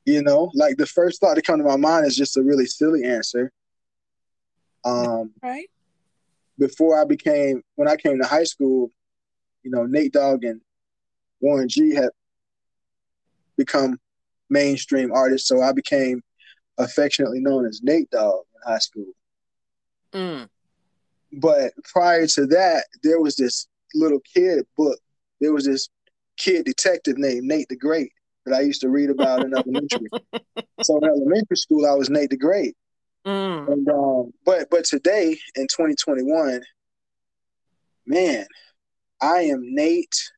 you know, like the first thought to come to my mind is just a really silly answer. Um, Right? Before I became when I came to high school, you know, Nate Dogg and Warren G had become mainstream artists, so I became affectionately known as Nate Dogg in high school. Mm. But prior to that, there was this little kid book. There was this kid detective named Nate the Great that I used to read about in *laughs* elementary. so in elementary school, I was Nate the Great. Mm. And um, but but today in 2021, man, I am Nate.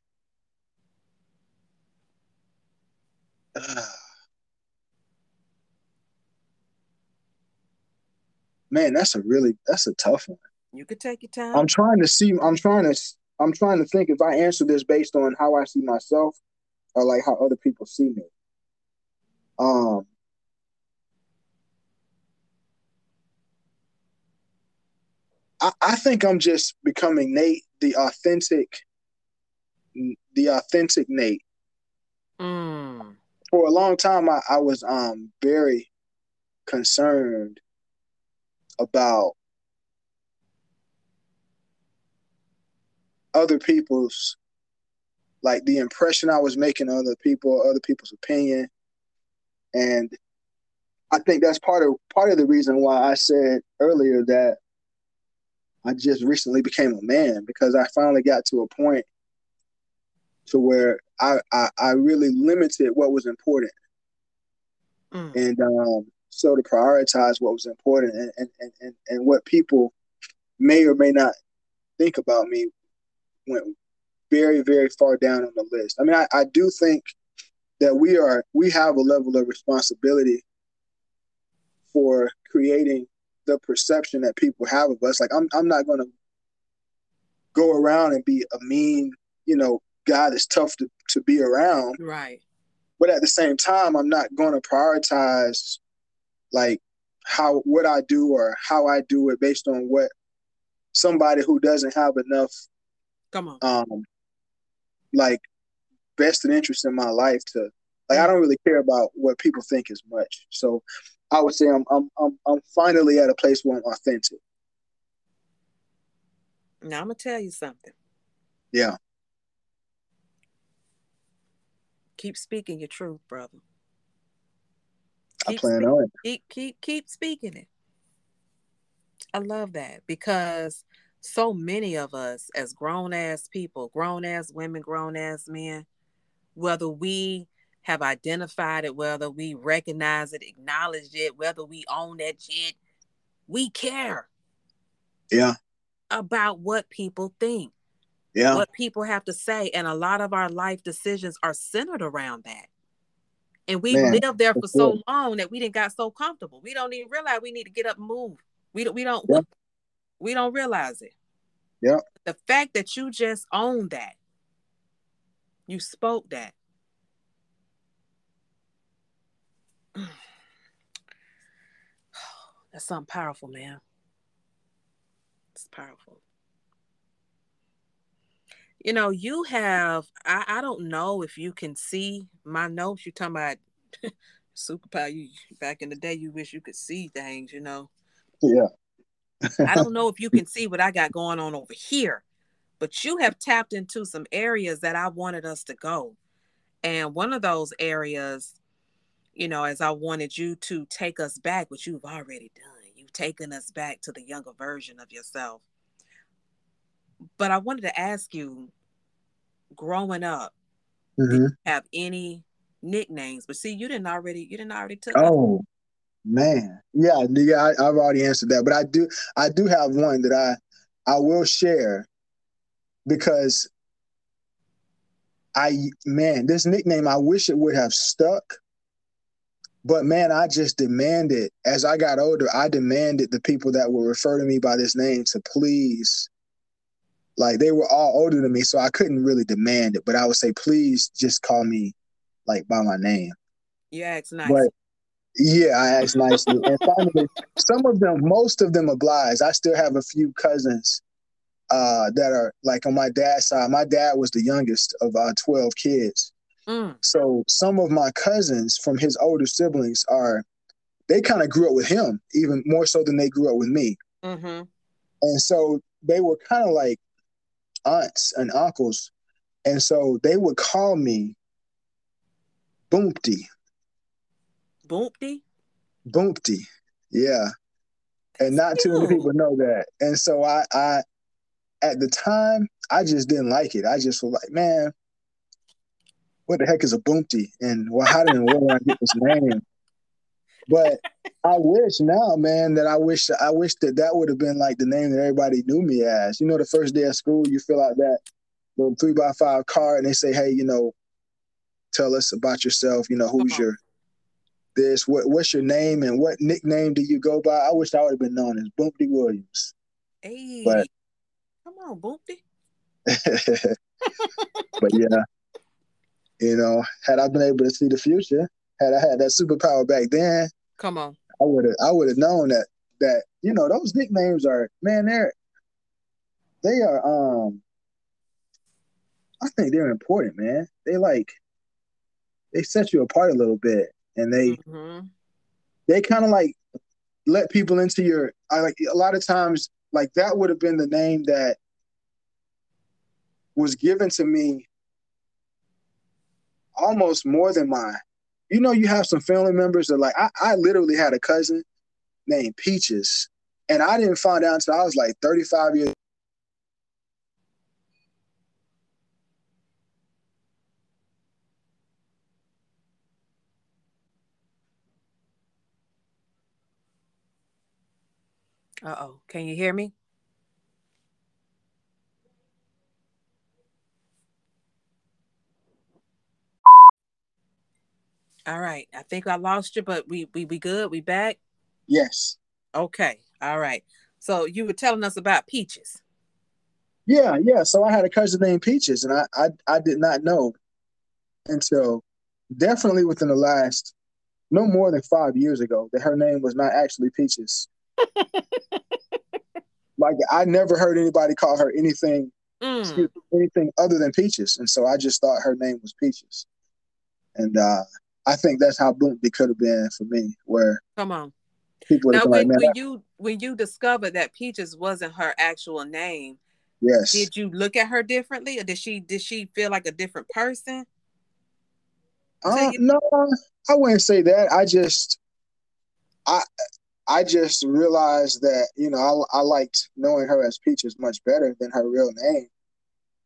man, that's a really that's a tough one. You could take your time. I'm trying to see. I'm trying to. I'm trying to think if I answer this based on how I see myself, or like how other people see me. Um. I, I think I'm just becoming Nate, the authentic, the authentic Nate. Mm. For a long time, I, I was um very concerned about other people's like the impression I was making on other people, other people's opinion. And I think that's part of part of the reason why I said earlier that I just recently became a man because I finally got to a point to where I I, I really limited what was important. Mm. And um so to prioritize what was important and, and, and, and, and what people may or may not think about me went very, very far down on the list. I mean, I, I do think that we are we have a level of responsibility for creating the perception that people have of us. Like I'm I'm not gonna go around and be a mean, you know, guy that's tough to, to be around. Right. But at the same time, I'm not gonna prioritize like how what I do or how I do it based on what somebody who doesn't have enough Come on. um like vested interest in my life to like I don't really care about what people think as much. So I would say I'm I'm I'm I'm finally at a place where I'm authentic. Now I'm gonna tell you something. Yeah. Keep speaking your truth, brother. I plan speak- on it. keep keep keep speaking it. I love that because so many of us as grown ass people, grown ass women, grown ass men, whether we have identified it, whether we recognize it, acknowledge it, whether we own that shit, we care Yeah. about what people think, Yeah. what people have to say. And a lot of our life decisions are centered around that. And we Man, lived there for so sure. long that we didn't got so comfortable. We don't even realize we need to get up and move. We don't we don't Yeah. we don't realize it. Yeah. The fact that you just own that, you spoke that. *sighs* That's something powerful, man. It's powerful. You know, you have, I, I don't know if you can see my notes. You're talking about *laughs* superpower. You back in the day, you wish you could see things, you know. Yeah. I don't know *laughs* if you can see what I got going on over here, but you have tapped into some areas that I wanted us to go. And one of those areas, you know, as I wanted you to take us back, which you've already done, you've taken us back to the younger version of yourself. But I wanted to ask you, growing up, did Mhm. you have any nicknames? But see, you didn't already, you didn't already took. Oh man. Yeah, yeah, I, I've already answered that. But I do I do have one that I I will share because I man, this nickname I wish it would have stuck. But man, I just demanded as I got older, I demanded the people that would refer to me by this name to please like they were all older than me, so I couldn't really demand it, but I would say, please just call me like by my name. You asked nice. But yeah, I asked nicely. and *laughs* finally, some of them, most of them obliged. I still have a few cousins uh, that are like on my dad's side. My dad was the youngest of uh, 12 kids. Mm, So some of my cousins from his older siblings are, they kind of grew up with him, even more so than they grew up with me. mm-hmm. And so they were kind of like aunts and uncles. And so they would call me Boompty. Boompty. Boompty. Yeah. and not too many people know that. And so I, I, at the time, I just didn't like it. I just was like, man, what the heck is a boomty? And well, how did where did I get this name? But I wish now, man, that I wish I wish that that would have been like the name that everybody knew me as. You know, the first day of school, you fill out that little three by five card, and they say, hey, you know, tell us about yourself. You know, who's Uh-huh. your this? What what's your name and what nickname do you go by? I wish I would have been known as Boomty Williams. Hey, But- come on, Boopty. *laughs* but yeah, you know, had I been able to see the future, had I had that superpower back then, Come on. I would have I would have known that that you know those nicknames are man they're they are um I think they're important man they like they set you apart a little bit and they hmm they kind of like let people into your I like a lot of times like that would have been the name that was given to me almost more than mine. You know, you have some family members that like I, I literally had a cousin named Peaches, and I didn't find out until I was like 35 years. Uh oh. Can you hear me? All right. I think I lost you, but we we we good. We back. Yes, Okay. All right. So you were telling us about peaches. yeah, yeah. So I had a cousin named Peaches, and I I, I did not know until definitely within the last no more than five years ago that her name was not actually Peaches. *laughs* like I never heard anybody call her anything Mm. me, anything other than Peaches, and so I just thought her name was Peaches, and uh, I think that's how Boomty could have been for me, where Come on. people Now, when, like, "Man, when you when you discovered that Peaches wasn't her actual name, yes." did you look at her differently, or did she did she feel like a different person? Uh, you- no, I wouldn't say that. I just, I, I just realized that you know I, I liked knowing her as Peaches much better than her real name.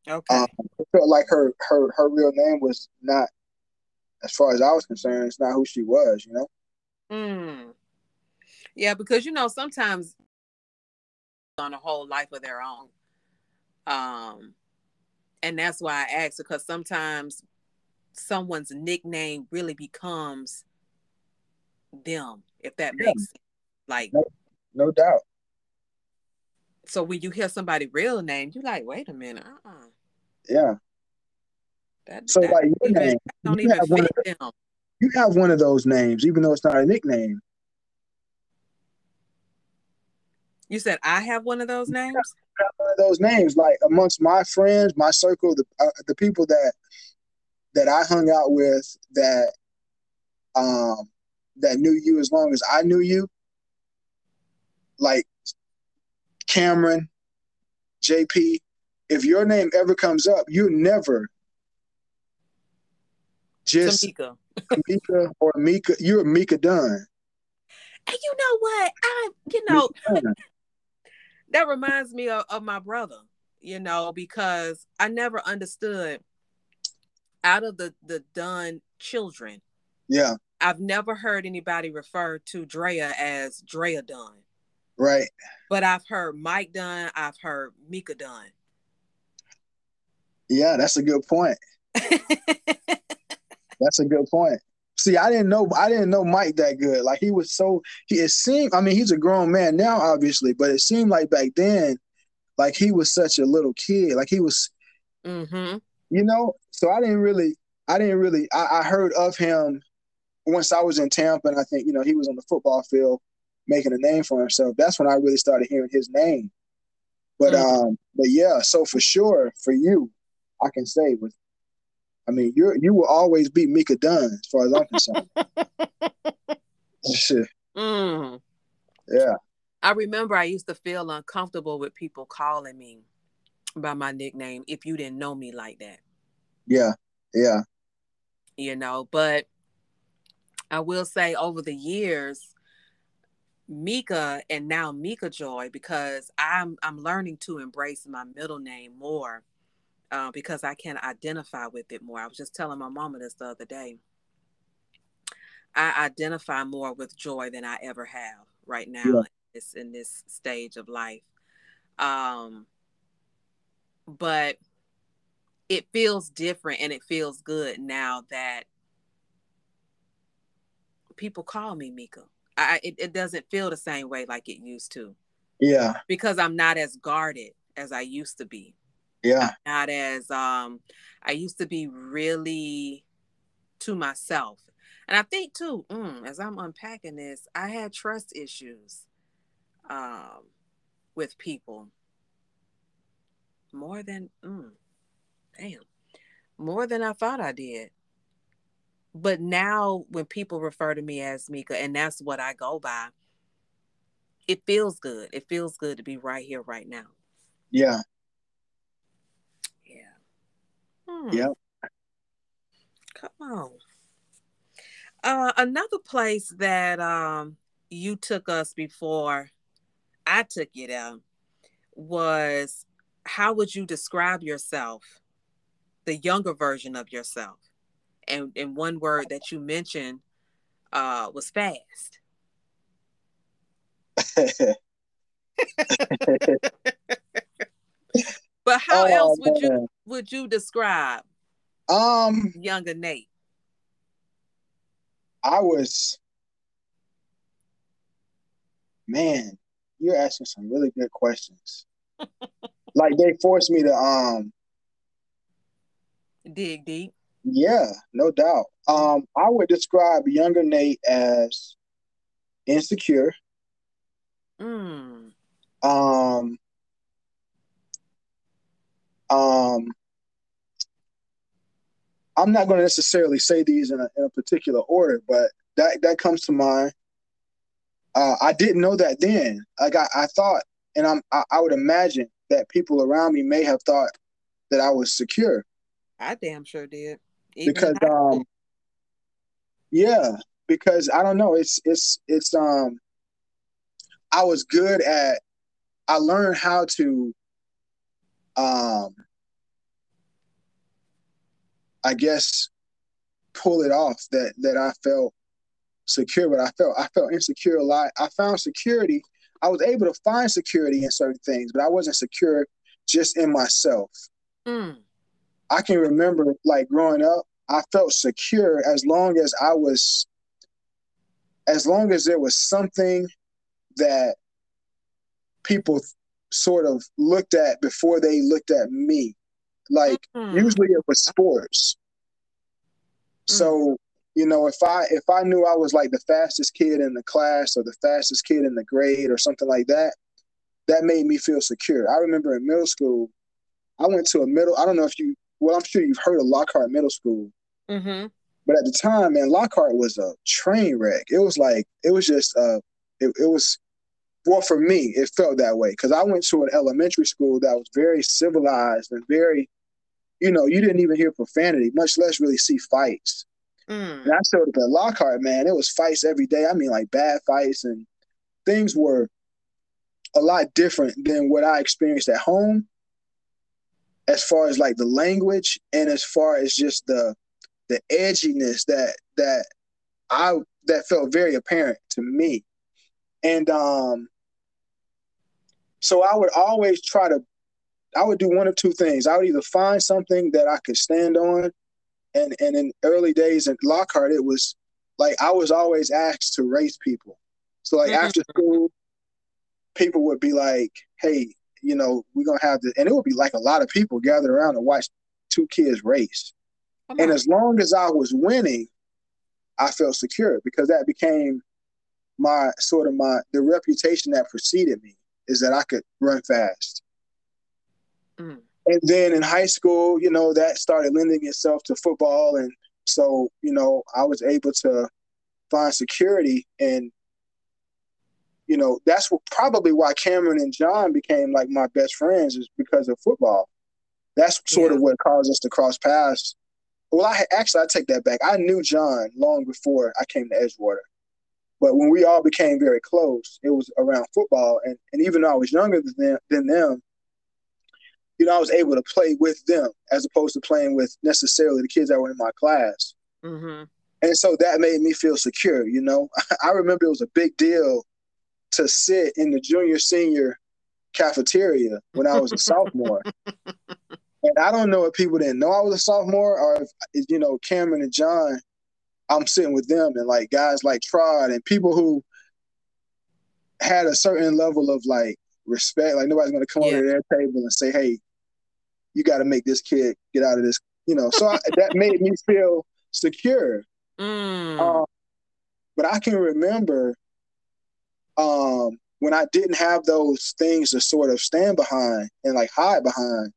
Okay. Um, I felt like her her her real name was not, as far as I was concerned, it's not who she was. You know. Mm. Yeah, because you know sometimes on a whole life of their own, um, and that's why I asked because sometimes someone's nickname really becomes them, if that Yeah. makes sense. Like, No doubt. so when you hear somebody real name, you're like, wait a minute, uh, uh Yeah. That, So that like your even, name, don't you even have one them. you have one of those names, even though it's not a nickname. You said I have one of those names. one of those names. Like amongst my friends, my circle, the uh, the people that that I hung out with that um that knew you as long as I knew you, like Cameron, JP. If your name ever comes up, you never just Tamika. Mika or Mika. You're Mika Dunn. And you know what? I, you know, *laughs* that reminds me of, of my brother you know because i never understood out of the the dunn children Yeah, i've never heard anybody refer to drea as drea dunn right. but i've heard mike dunn i've heard mika dunn Yeah, that's a good point. *laughs* That's a good point. See, I didn't know I didn't know Mike that good. Like he was so he it seemed I mean he's a grown man now, obviously, but it seemed like back then, like he was such a little kid. Like he was, mm-hmm you know, so I didn't really I didn't really I, I heard of him once I was in Tampa and I think, you know, he was on the football field making a name for himself. That's when I really started hearing his name. But Mhm. um, but yeah, so for sure, for you, I can say with I mean, you you will always beat Mika Dunn as far as I'm concerned. Shit. *laughs* *laughs* mm. Yeah. i remember i used to feel uncomfortable with people calling me by my nickname if you didn't know me like that Yeah. Yeah. you know but i will say over the years Mika and now Mika Joy because I'm I'm learning to embrace my middle name more uh, because I can identify with it more. I was just telling my mama this the other day. I identify more with joy than I ever have right now Yeah. in, this, in this stage of life. Um, but it feels different and it feels good now that people call me Mika. I, it, it doesn't feel the same way like it used to Yeah, because I'm not as guarded as I used to be. Yeah, Not as um I used to be really to myself. And I think too, mm, as I'm unpacking this, I had trust issues um with people more than mm, damn more than I thought I did. But now when people refer to me as Mika, and that's what I go by, it feels good. It feels good to be right here, right now. yeah, Yeah. Hmm. yeah. Come on. Uh, another place that um you took us before I took you there was how would you describe yourself, the younger version of yourself? And and one word that you mentioned uh was fast. *laughs* *laughs* But how Oh, else would you. Would you describe um, younger Nate? I was, man, you're asking some really good questions. *laughs* like they forced me to, um, Dig deep. yeah, no doubt. Um, I would describe younger Nate as insecure. Mm. Um, um, I'm not going to necessarily say these in a, in a particular order, but that that comes to mind. Uh, I didn't know that then. Like I, I thought, and I'm I, I would imagine that people around me may have thought that I was secure I damn sure did. Even because school. um yeah because I don't know it's it's it's um I was good at I learned how to um I guess pull it off that that I felt secure but I felt I felt insecure a lot. I found security. I was able to find security in certain things but I wasn't secure just in myself. Mm. I can remember like growing up, I felt secure as long as I was, as long as there was something that people sort of looked at before they looked at me. Like Mm. usually it was sports. So, you know, if I if I knew I was like the fastest kid in the class or the fastest kid in the grade or something like that, that made me feel secure. I remember in middle school, I went to a middle, I don't know if you well, I'm sure you've heard of Lockhart Middle School. Mm-hmm. But at the time, man, Lockhart was a train wreck. It was like it was just uh it, it was well for me, it felt that way. Cause I went to an elementary school that was very civilized and very, you know, you didn't even hear profanity, much less really see fights. Mm. And I showed up at Lockhart, man. It was fights every day. I mean, like bad fights, and things were a lot different than what I experienced at home, as far as like the language and as far as just the the edginess that that I that felt very apparent to me. And um so I would always try to I would do one of two things. I would either find something that I could stand on and and in early days in Lockhart it was like I was always asked to race people. So like Mhm. after school people would be like, "Hey, you know, we're going to have this." And it would be like a lot of people gathered around to watch two kids race. Come And on. as long as I was winning, I felt secure because that became my sort of my the reputation that preceded me is that I could run fast. Mm. And then in high school, you know, that started lending itself to football and so, you know, I was able to find security and you know, that's what probably why Cameron and John became like my best friends is because of football. That's sort Yeah. of what caused us to cross paths. Well, I actually I take that back. I knew John long before I came to Edgewater, But when we all became very close, it was around football. And, and even though I was younger than them, than them, you know, I was able to play with them as opposed to playing with necessarily the kids that were in my class. Mm-hmm. And so that made me feel secure, you know. *laughs* I remember it was a big deal to sit in the junior senior cafeteria when I was a sophomore. *laughs* And I don't know if people didn't know I was a sophomore or if, you know, Cameron and John, I'm sitting with them and like guys like Trod and people who had a certain level of like respect. Like nobody's going to come Yeah. over to their table and say, hey, you got to make this kid get out of this, you know. So I, that made me feel secure. Mm. Um, but I can remember um, when I didn't have those things to sort of stand behind and like hide behind,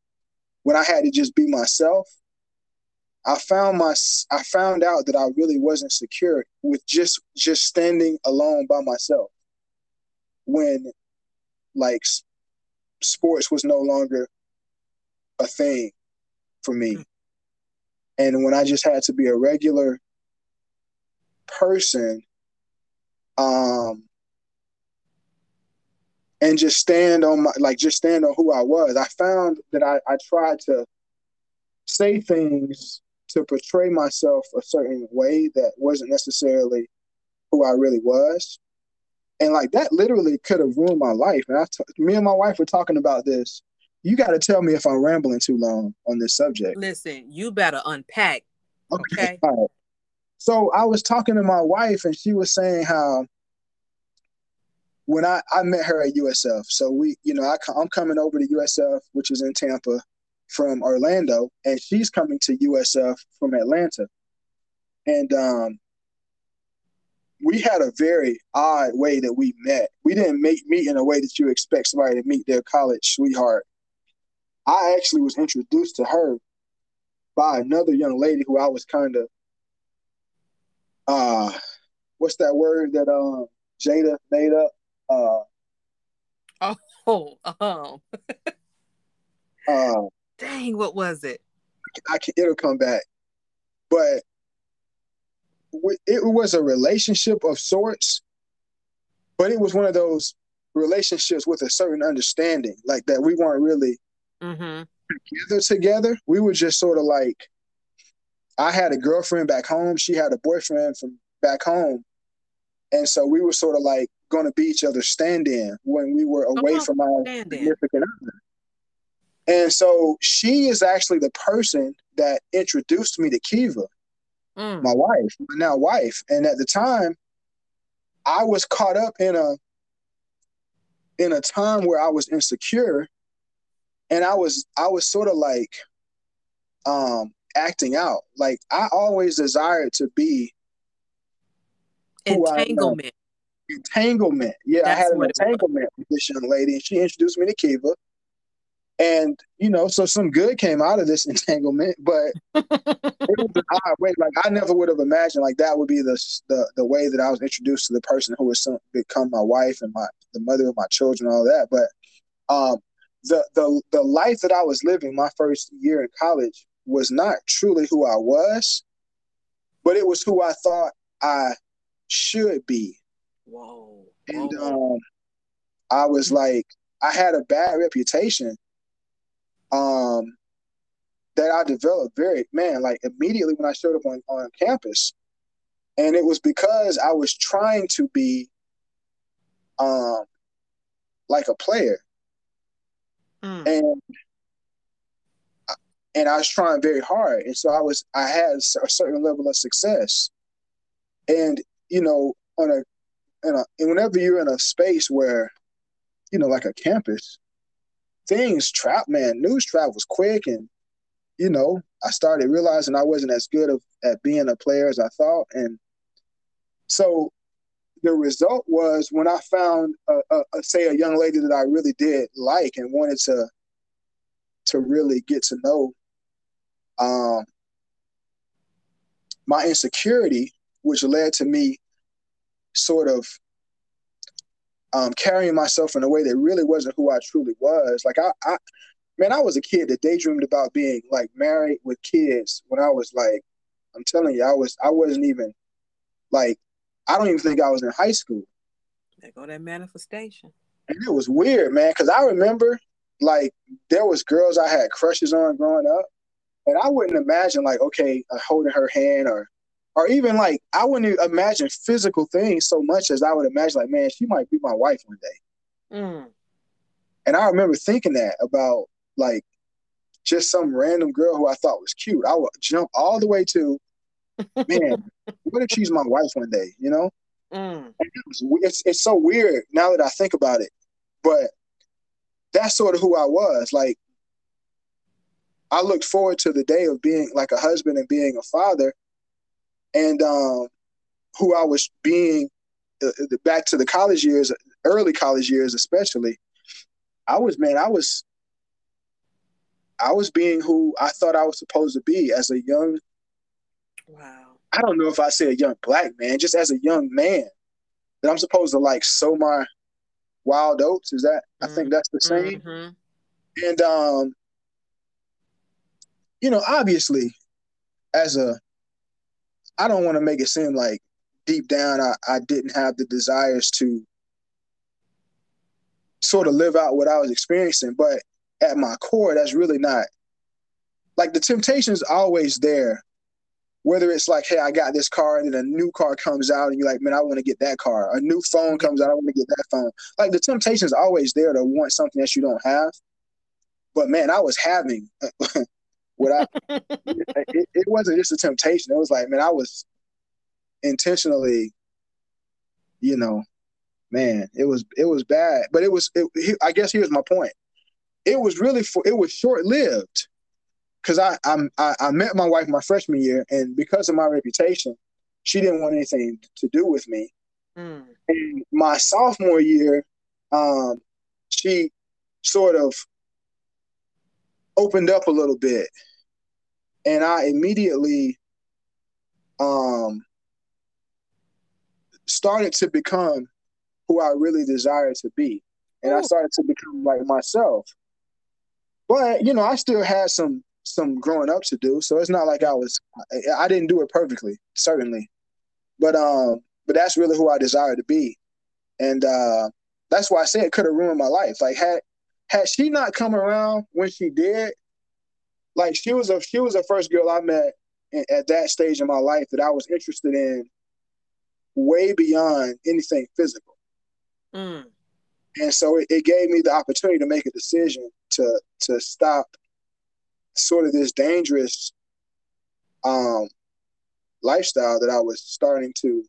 when I had to just be myself, I found my I found out that I really wasn't secure with just just standing alone by myself. When like sports was no longer a thing for me. And when I just had to be a regular person um and just stand on my like just stand on who I was. I found that I, I tried to say things to portray myself a certain way that wasn't necessarily who I really was. And like that literally could have ruined my life. And I t- me and my wife were talking about this. You got to tell me if I'm rambling too long on this subject. Listen, you better unpack. Okay. All right. So I was talking to my wife, and she was saying how when I, I met her at USF, so we, you know, I, I'm coming over to USF, which is in Tampa from Orlando, and she's coming to USF from Atlanta. And um, we had a very odd way that we met. We didn't meet, meet in a way that you expect somebody to meet their college sweetheart. I actually was introduced to her by another young lady who I was kind of uh what's that word that um Jada made up? Uh Oh, *laughs* um, uh dang, what was it? I can it'll come back. But it was a relationship of sorts, but it was one of those relationships with a certain understanding, like that we weren't really Mm-hmm. together together. We were just sort of like I had a girlfriend back home, she had a boyfriend from back home. And so we were sort of like going to be each other's stand-in when we were away on, from our stand-in. significant other. And so she is actually the person that introduced me to Kiva, Mm. my wife, my now wife. And at the time, I was caught up in a in a time where I was insecure and I was I was sort of like um acting out. Like I always desired to be who I am. Entanglement. entanglement. Yeah, I had an what it was. entanglement with this young lady, and she introduced me to Kiva. And you know, so some good came out of this *laughs* entanglement, but *laughs* it was an odd way. Like I never would have imagined like that would be the the the way that I was introduced to the person who was some become my wife and my the mother of my children, all that. But um, the the the life that I was living my first year in college was not truly who I was, but it was who I thought I should be. Whoa. And whoa. um, I was like, I had a bad reputation um, that I developed very, man, like immediately when I showed up on, on campus. And it was because I was trying to be um, like a player. Mm. And and I was trying very hard, and so I was I had a certain level of success, and you know on a in a and whenever you're in a space where you know like a campus, things trap man news travels quick, and you know I started realizing I wasn't as good of, at being a player as I thought, and so the result was when I found a, a, a say a young lady that I really did like and wanted to to really get to know um, my insecurity, which led to me sort of um, carrying myself in a way that really wasn't who I truly was. Like I, I, man, I was a kid that daydreamed about being like married with kids when I was like, I'm telling you, I was, I wasn't even like I don't even think I was in high school. There go that manifestation. And it was weird, man, because I remember like there was girls I had crushes on growing up, and I wouldn't imagine like okay, uh, holding her hand or or even like I wouldn't imagine physical things so much as I would imagine like man, she might be my wife one day. Mm. And I remember thinking that about like just some random girl who I thought was cute. I would jump all the way to, *laughs* man, what if she's my wife one day? You know? Mm. It was, it's it's so weird now that I think about it, but that's sort of who I was. Like, I looked forward to the day of being like a husband and being a father, and um, who I was being uh, back to the college years, early college years especially. I was man, I was I was being who I thought I was supposed to be as a young Wow. I don't know if I say a young black man, just as a young man, that I'm supposed to like sow my wild oats. Is that I think that's the same. Mhm. And um, you know, obviously, as a I don't want to make it seem like deep down I, I didn't have the desires to sort of live out what I was experiencing, but at my core, that's really not like the temptation is always there. Whether it's like, hey, I got this car, and then a new car comes out, and you're like, man, I want to get that car. A new phone comes out, I want to get that phone. Like the temptation is always there to want something that you don't have. But man, I was having *laughs* what I. *laughs* it, it wasn't just a temptation. It was like, man, I was intentionally, you know, man, it was it was bad. But it was. It, he, I guess here's my point. It was really for. It was short lived because I, I'm- I I met my wife my freshman year, and because of my reputation, she didn't want anything to do with me. Mm. And my sophomore year, um, she sort of opened up a little bit, and I immediately um, started to become who I really desired to be, and I started to become like myself. But you know, I still had some some growing up to do, so it's not like I was I, I didn't do it perfectly, certainly, but um, but that's really who I desired to be, and uh, that's why I say it could have ruined my life. Like had had she not come around when she did, like she was a she was the first girl I met in, at that stage in my life that I was interested in, way beyond anything physical. Mm. and so it, it gave me the opportunity to make a decision to to stop sort of this dangerous um lifestyle that I was starting to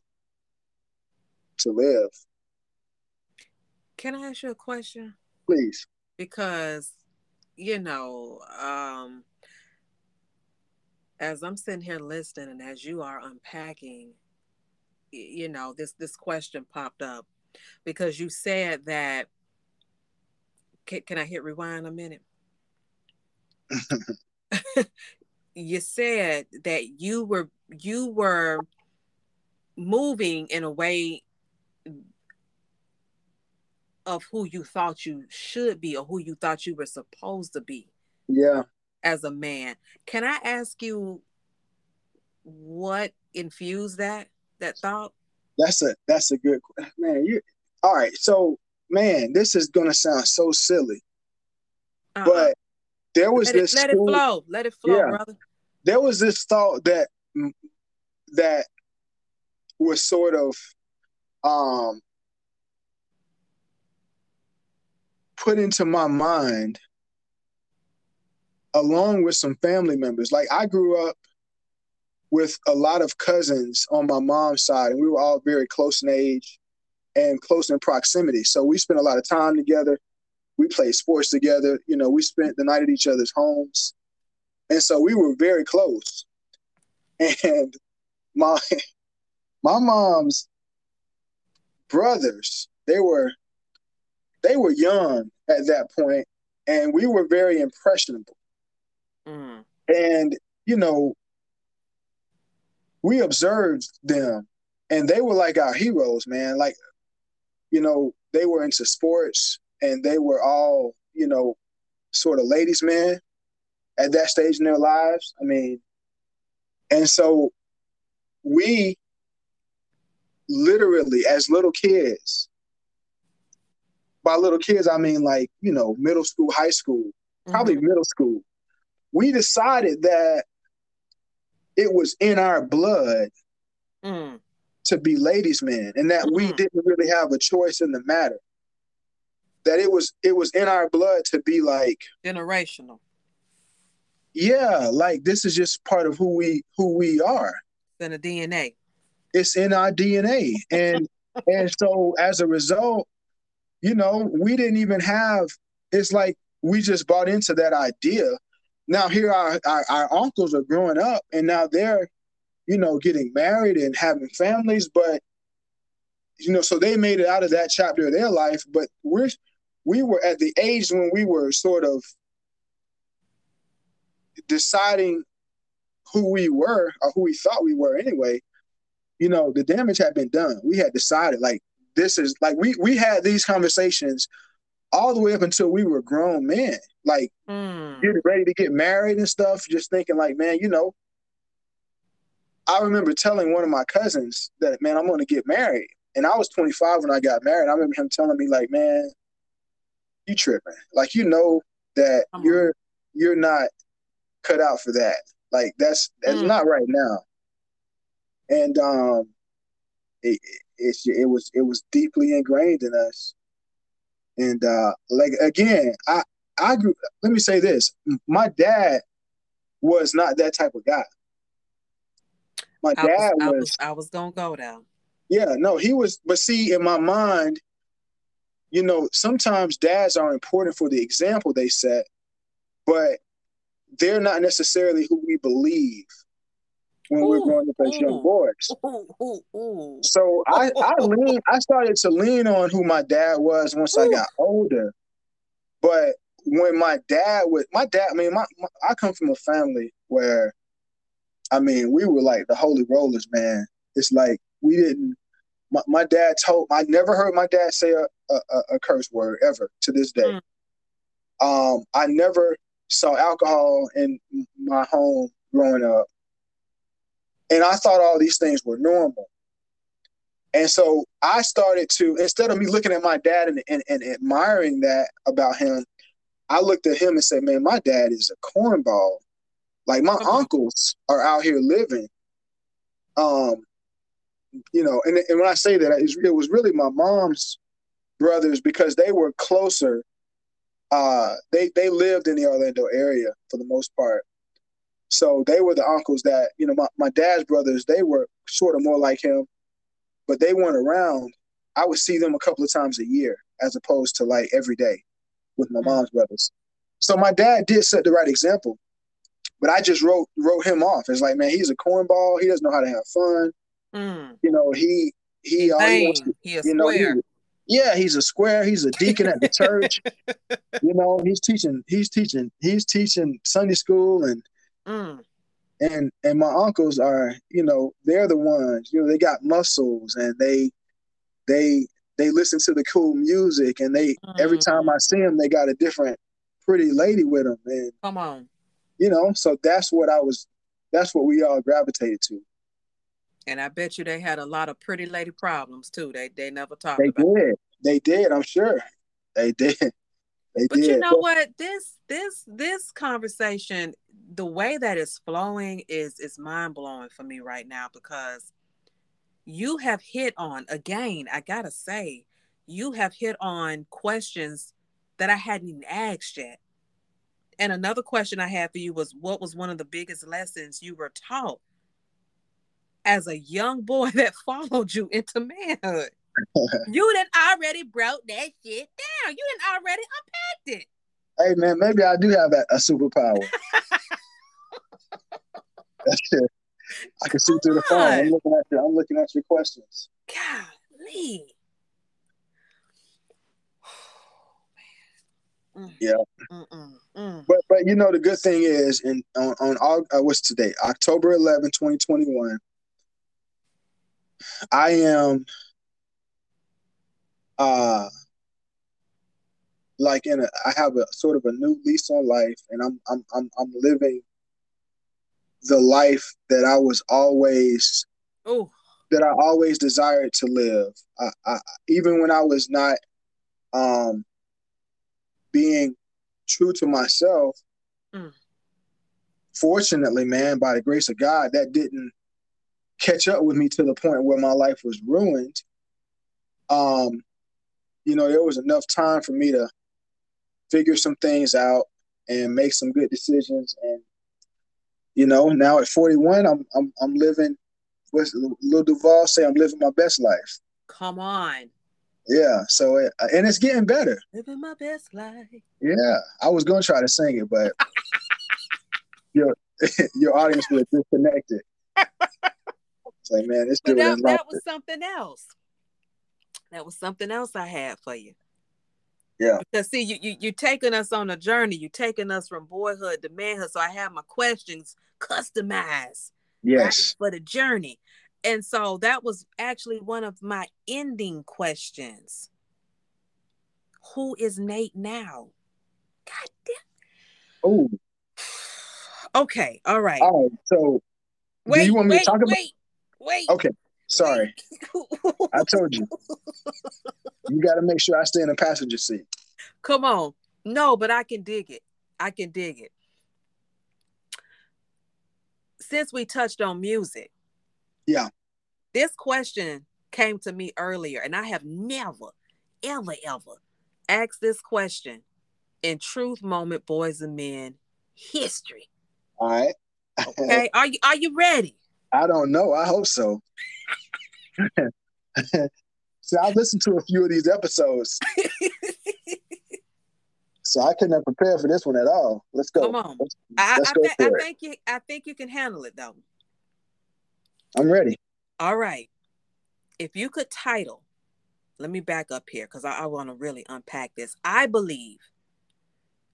to live. Can I ask you a question? Please. Because you know um as i'm sitting here listening and as you are unpacking you know this this question popped up because you said that can, can i hit rewind a minute? *laughs* *laughs* You said that you were you were moving in a way of who you thought you should be or who you thought you were supposed to be Yeah. as a man. Can I ask you what infused that that thought? That's a that's a good man. You all right? So man, this is gonna sound so silly, Uh-uh. but there was let, it, this let it flow. Let it flow, Yeah. brother. there was this thought that that was sort of um put into my mind along with some family members. Like i grew up with a lot of cousins on my mom's side and we were all very close in age and close in proximity. So we spent a lot of time together. We played sports together. You know we spent the night at each other's homes. And so we were very close. *laughs* And my *laughs* my mom's brothers they were they were young at that point and we were very impressionable Mm. and you know we observed them and they were like our heroes man like you know they were into sports and they were all you know sort of ladies men at that stage in their lives i mean and so we literally as little kids. By little kids, I mean like, you know, middle school, high school, probably Mhm. middle school. We decided that it was in our blood Mm. to be ladies' men and that we Mhm. didn't really have a choice in the matter. That it was it was in our blood to be like, Generational. yeah, like this is just part of who we who we are. Than the DNA. It's in our DNA. And and so as a result, you know, we didn't even have it's like we just bought into that idea. Now here our, our our uncles are growing up and now they're, you know, getting married and having families, but you know, so they made it out of that chapter of their life, but we're we were at the age when we were sort of deciding who we were or who we thought we were anyway, you know, the damage had been done. We had decided like this is like we we had these conversations all the way up until we were grown men, like Mm. getting ready to get married and stuff, just thinking like, man, you know, I remember telling one of my cousins that, man, I'm going to get married. And I was 25 when I got married. I remember him telling me like, man, you tripping. Like, you know that you're, you're not cut out for that. Like that's, that's Mm. not right now. And, um, it, it, it was, it was deeply ingrained in us. And, uh, like, again, I, I grew, let me say this. My dad was not that type of guy. My I was, dad I was was I was gonna go down. yeah, no, he was. But see, in my mind, you know, sometimes dads are important for the example they set, but they're not necessarily who we believe when we're growing up as young boys. Ooh, ooh, ooh. So I, *laughs* I lean, I started to lean on who my dad was once I got older. But when my dad would, my dad, I mean, my, my I come from a family where, I mean, we were like the holy rollers, man. It's like we didn't. My, my dad told. I never heard my dad say a, a, a curse word ever to this day. Mm. Um, I never saw alcohol in my home growing up, and I thought all these things were normal. And so I started to, instead of me looking at my dad and, and, and admiring that about him, I looked at him and said, man, my dad is a cornball. Like my on. uncles are out here living. Um, you know, and, and when I say that, it was really my mom's brothers because they were closer. Uh, they they lived in the Orlando area for the most part. So they were the uncles that, you know, my, my dad's brothers, they were sort of more like him, but they weren't around. I would see them a couple of times a year as opposed to like every day with my Mm. mom's brothers. So my dad did set the right example, but I just wrote wrote him off. It's like, man, he's a cornball. He doesn't know how to have fun. Mm. You know, he he all he wants to- He you know, square. he, yeah, he's a square. He's a deacon at the *laughs* church. You know, he's teaching. He's teaching. He's teaching Sunday school, and Mm. and and my uncles are, you know, they're the ones. You know, they got muscles, and they they they listen to the cool music, and they every Mm. time I see them, they got a different pretty lady with them, and Come on. you know, so that's what I was. That's what we all gravitated to. And I bet you they had a lot of pretty lady problems too. They they never talked They about. did. They did. I'm sure. They did. *laughs* They But did. you know what? This this this conversation, the way that it's flowing is is mind blowing for me right now because you have hit on again, I gotta say, you have hit on questions that I hadn't even asked yet. And another question I had for you was what was one of the biggest lessons you were taught as a young boy *laughs* that followed you into manhood? *laughs* you didn't already broke that shit down. You didn't already unpacked it. Hey man, maybe I do have a, a superpower. *laughs* That's it. I can see through the phone. I'm looking at your, I'm looking at your questions. Golly. Mm. Yeah. Mm-mm, mm. But but you know the good thing is, in on on uh, what's today? October 11, 2021. I am uh like in a I have a sort of a new lease on life, and I'm I'm I'm I'm living the life that I was always Oh, that I always desired to live. I, I, even when I was not um, being true to myself, Mm. fortunately, man, by the grace of God, that didn't catch up with me to the point where my life was ruined. Um, you know, there was enough time for me to figure some things out and make some good decisions. And you know, now at 41, I'm I'm I'm living. What's Lil Duval say? I'm living my best life. Come on. Yeah. So it, and it's getting better. Living my best life. Yeah. I was gonna try to sing it, but *laughs* your *laughs* your audience was disconnected. It's like, man, this dude that, that was something else. That was something else I had for you. Yeah. Because see, you you you taking us on a journey. You're taking us from boyhood to manhood. So I have my questions customized right, Yes. for the journey. And so that was actually one of my ending questions. Who is Nate now? God Oh. *sighs* Okay, all right. all right. So wait, you want me to wait, talk about- wait, wait. okay. Sorry. *laughs* I told you. You gotta make sure I stay in the passenger seat. Come on. No, but I can dig it. I can dig it. Since we touched on music. Yeah. This question came to me earlier, and I have never, ever, ever asked this question in Truth Moment Boys and Men history. All right. Okay. *laughs* are you are you ready? I don't know. I hope so. *laughs* so I've listened to a few of these episodes, *laughs* so I couldn't have prepared for this one at all. Let's go. Come on. Let's, I, let's I, go thi- I think you I think you can handle it though. I'm ready. All right. If you could title, let me back up here because I, I want to really unpack this. I believe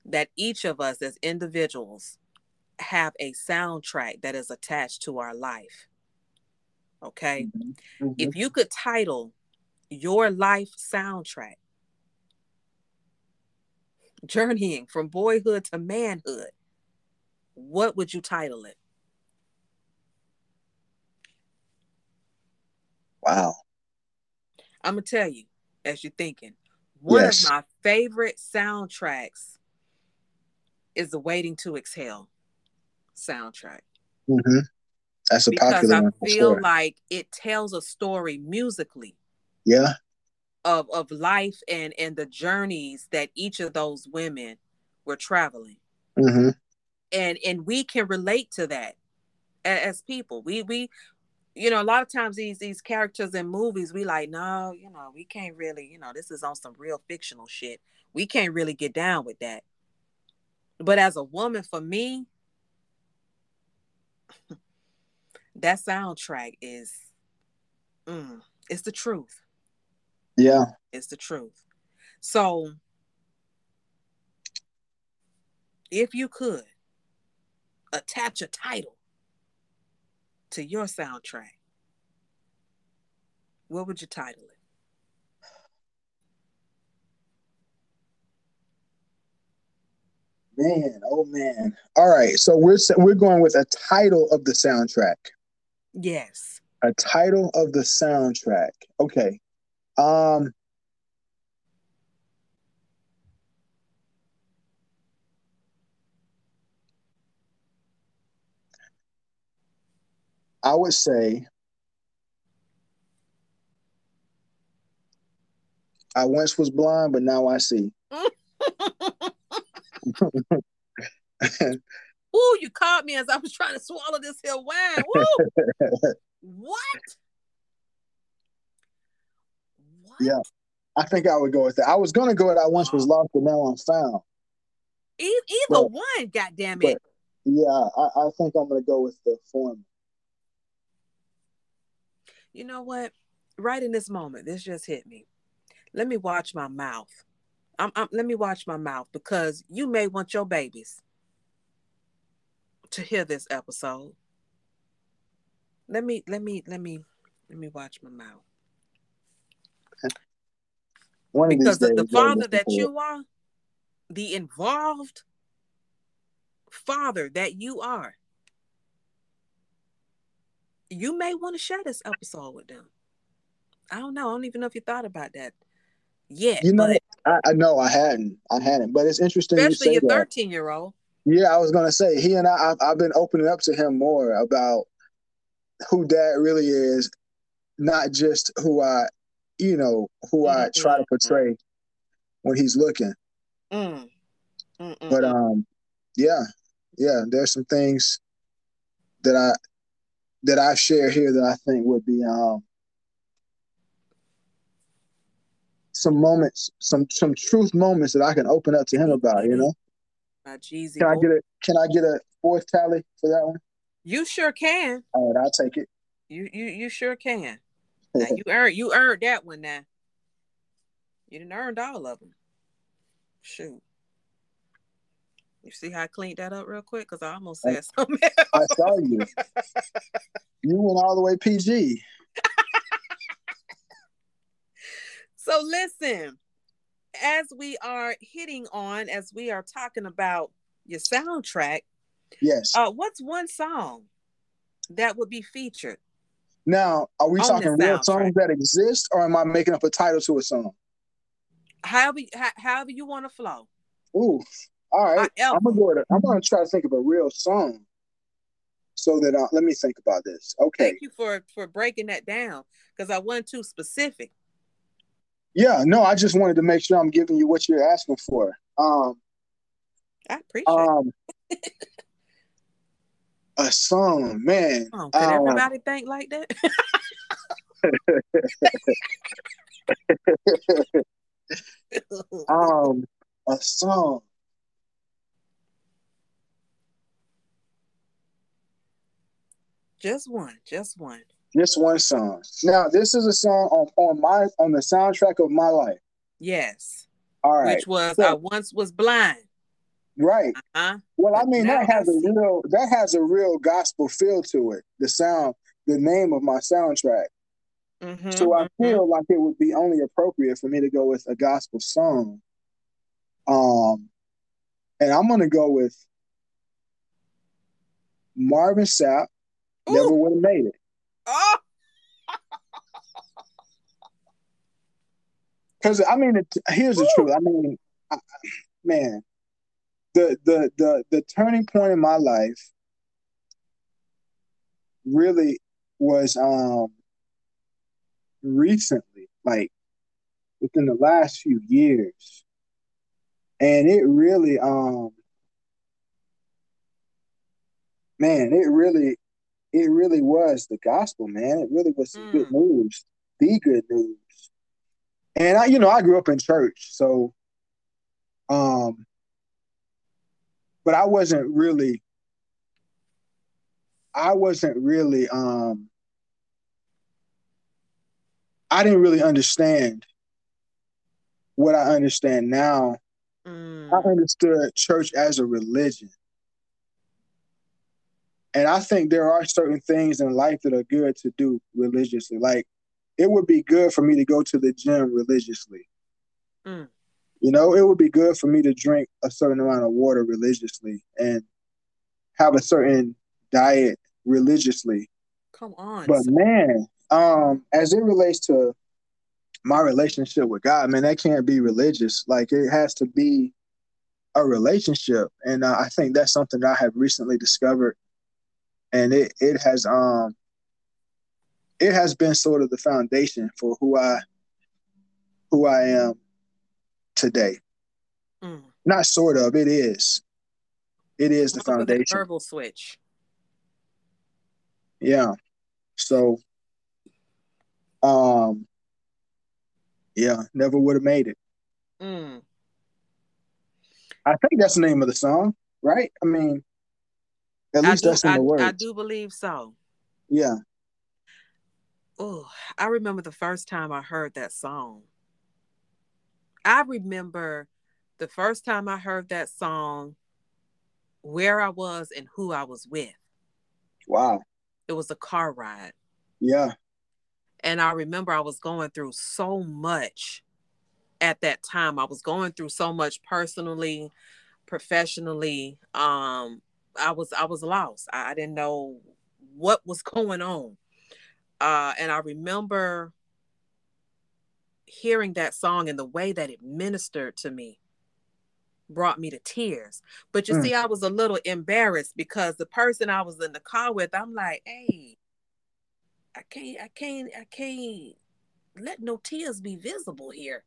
that each of us as individuals have a soundtrack that is attached to our life. Okay. Mhm. If you could title your life soundtrack, journeying from boyhood to manhood, what would you title it? Wow. I'm gonna tell you as you're thinking. One Yes. of my favorite soundtracks is the "Waiting to Exhale" soundtrack hmm That's a because popular I one. for feel sure. like it tells a story musically yeah. of of life and and the journeys that each of those women were traveling, hmm and and we can relate to that as people. We we you know a lot of times these these characters in movies we like no you know we can't really you know this is on some real fictional shit we can't really get down with that but as a woman for me *laughs* that soundtrack is mm, it's the truth. Yeah. it's the truth. So if you could attach a title to your soundtrack what would you title it Man. Oh man. All right. So we're we're going with a title of the soundtrack. yes A title of the soundtrack. Okay. Um. I would say I once was blind, but now I see. *laughs* *laughs* Ooh, you caught me as I was trying to swallow this here wine. Woo! what? What? Yeah. I think I would go with that. I was gonna go with I once was lost, but now I'm found. E- either But- one, God damn it. Yeah, I, I think I'm gonna go with the former. You know what? Right in this moment, this just hit me. Let me watch my mouth. I'm, I'm, let me watch my mouth because you may want your babies to hear this episode. Let me, let me, let me, let me watch my mouth One because the, the father that you are, the involved father that you are, you may want to share this episode with them. I don't know. I don't even know if you thought about that yet. You know, I, I know I hadn't, I hadn't, but it's interesting you especially say your 13 year old. Yeah, I was gonna say he and I. I've, I've been opening up to him more about who Dad really is, not just who I, you know, who I try to portray when he's looking. Mm. But um, yeah, yeah, there's some things that I that I share here that I think would be um some moments, some some truth moments that I can open up to him about. You know, My Jeezy can I get a can I get a fourth tally for that one? You sure can. All right, I'll take it. You you you sure can. *laughs* Now you earned you earned that one now. You didn't earned all of them. Shoot. You see how I cleaned that up real quick? Because I almost said *laughs* something else. I saw you. You went all the way PG. *laughs* So listen, as we are hitting on, as we are talking about your soundtrack, Yes. uh, what's one song that would be featured? Now, are we talking real songs that exist, or am I making up a title to a song? However, however you want to flow. Ooh, all right. However. I'm gonna go. To, I'm gonna try to think of a real song. So that uh, let me think about this. Okay. Thank you for for breaking that down because I wasn't too specific. Yeah. No, I just wanted to make sure I'm giving you what you're asking for. Um. I appreciate it. Um. *laughs* a song, man. Oh, could um, everybody think like that? *laughs* *laughs* um. A song. just one, just one. Just one song. Now, this is a song on on my on the soundtrack of my life. Yes, All right. which was So- I once was blind. Right. Huh? Well, I mean, that has I a real that has a real gospel feel to it. The sound, the name of my soundtrack. Mm-hmm, So I feel like it would be only appropriate for me to go with a gospel song. Um, and I'm gonna go with Marvin Sapp. Never would have made it Oh, because I mean, it, here's the truth. I mean, I, man, the the the the turning point in my life really was um recently, like within the last few years. And it really um man, it really it really was the gospel, man. It really was some good Mm. news. The good news. And I you know, I grew up in church, so um but I wasn't really I wasn't really um I didn't really understand what I understand now. Mm. I understood church as a religion. And I think there are certain things in life that are good to do religiously. Like it would be good for me to go to the gym religiously. Mm. You know, it would be good for me to drink a certain amount of water religiously and have a certain diet religiously. Come on. But man, um, as it relates to my relationship with God, man, that can't be religious. Like it has to be a relationship, and uh, I think that's something that I have recently discovered, and it it has um it has been sort of the foundation for who I who I am today. Mm. Not sort of, it is. It is the Look at that foundation. Verbal switch. Yeah. So um yeah, never would have made it. Mm. I think that's the name of the song, right? I mean, at I least do, that's in I, the words. I do believe so. Yeah. Oh, I remember the first time I heard that song. I remember the first time I heard that song, where I was and who I was with. Wow. It was a car ride. Yeah. And I remember I was going through so much at that time. I was going through so much personally, professionally. Um, I was I was lost. I, I didn't know what was *laughs* going on. Uh, and I remember hearing that song and the way that it ministered to me brought me to tears. But you Mm. see, I was a little embarrassed because the person I was in the car with, I'm like, hey, I can't, I can't, I can't let no tears be visible here.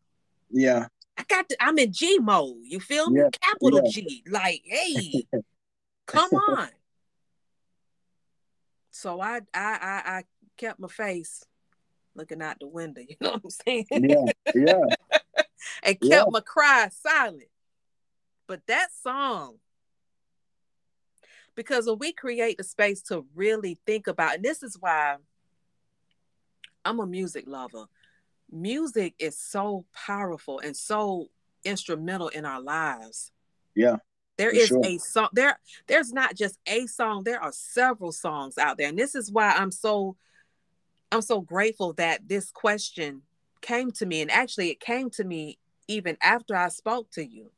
Yeah. I got to, I'm in G mode. You feel me? Yeah, Capital yeah. G. Like, hey, *laughs* come on. So I, I, I, I kept my face looking out the window. You know what I'm saying? Yeah. Yeah. *laughs* and kept Yeah. my cry silent. But that song, because when we create the space to really think about, and this is why I'm a music lover. Music is so powerful and so instrumental in our lives. Yeah. There is sure. a song there there's not just a song, there are several songs out there. And this is why I'm so I'm so grateful that this question came to me and actually it came to me even after I spoke to you.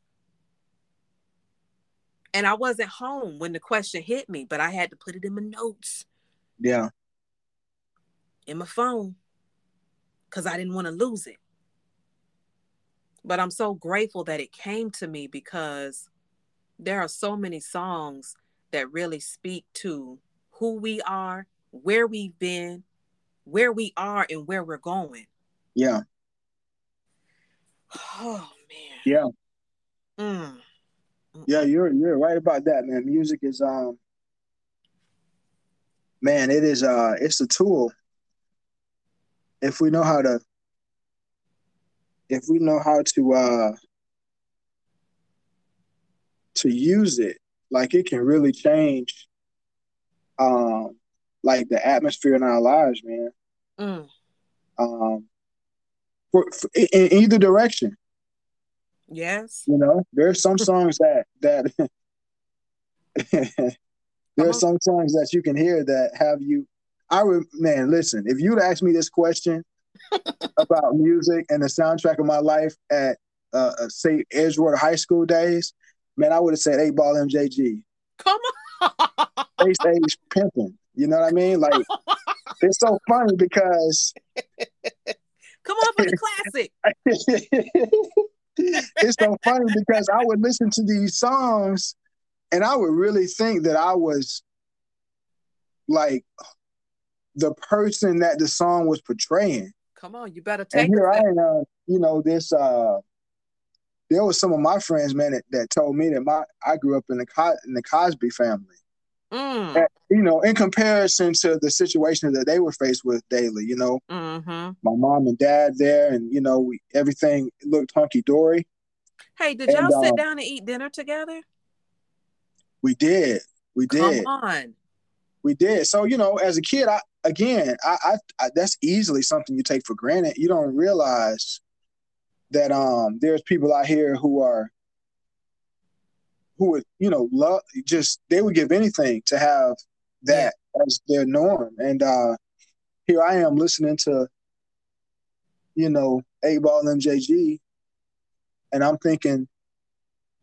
And I wasn't home when the question hit me, but I had to put it in my notes Yeah. in my phone because I didn't want to lose it. But I'm so grateful that it came to me because there are so many songs that really speak to who we are, where we've been, where we are, and where we're going. Yeah. Oh man. Yeah. Mm. Yeah, you're you're right about that, man. Music is um man, it is uh it's a tool. If we know how to if we know how to uh to use it, like it can really change um like the atmosphere in our lives, man. Mm. Um for, for in, either direction. Yes. You know, there's some *laughs* songs that that *laughs* there are some songs that you can hear that have you. I would, man, listen. If you'd asked me this question *laughs* about music and the soundtrack of my life at uh, uh, say Edgewater High School days, man, I would have said eight ball MJG, Come on. Space Age pimping. You know what I mean? Like *laughs* it's so funny because Come on for the classic. *laughs* it's so funny because I would listen to these songs and I would really think that I was like the person that the song was portraying. Come on, you better take. And here I it. am, you know, this uh there was some of my friends, man, that, that told me that my I grew up in the in the Cosby family. Mm. And, you know, in comparison to the situation that they were faced with daily, you know, Mm-hmm. my mom and dad there, and you know, we, everything looked hunky dory. Hey, did y'all sit um, down and eat dinner together? We did, we did. Come on. we did. So you know, as a kid, I again, I, I, I that's easily something you take for granted. You don't realize that um there's people out here who are who would you know love just they would give anything to have that as their norm. And uh here I am listening to you know Eight Ball and MJG, and I'm thinking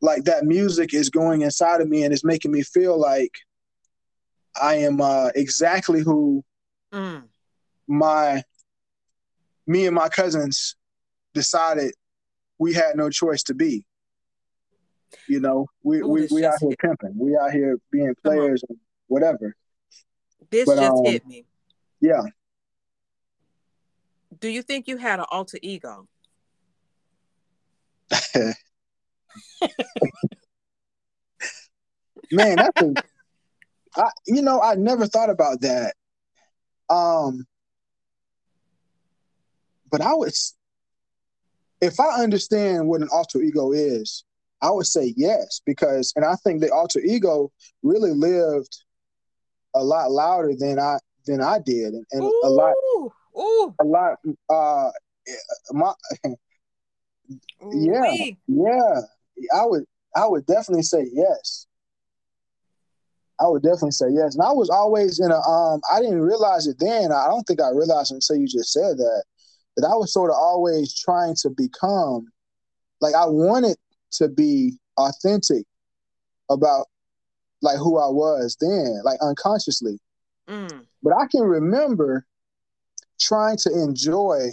like that music is going inside of me and it's making me feel like I am uh, exactly who Mm. my me and my cousins decided we had no choice to be. You know, we Ooh, we, we out here pimping. We out here being players and whatever. This But, just um, hit me. Yeah. Do you think you had an alter ego? *laughs* Man, that's a, I, you know, I never thought about that. Um, but I would, s- if I understand what an alter ego is, I would say yes, because, and I think the alter ego really lived a lot louder than I than I did, and, and a lot, Ooh, ooh, a lot. Uh, my *laughs* Yeah. yeah, I would, I would definitely say yes. I would definitely say yes. And I was always in a um I didn't realize it then. I don't think I realized until you just said that. That I was sort of always trying to become like I wanted to be authentic about like who I was then, like unconsciously. Mm. But I can remember trying to enjoy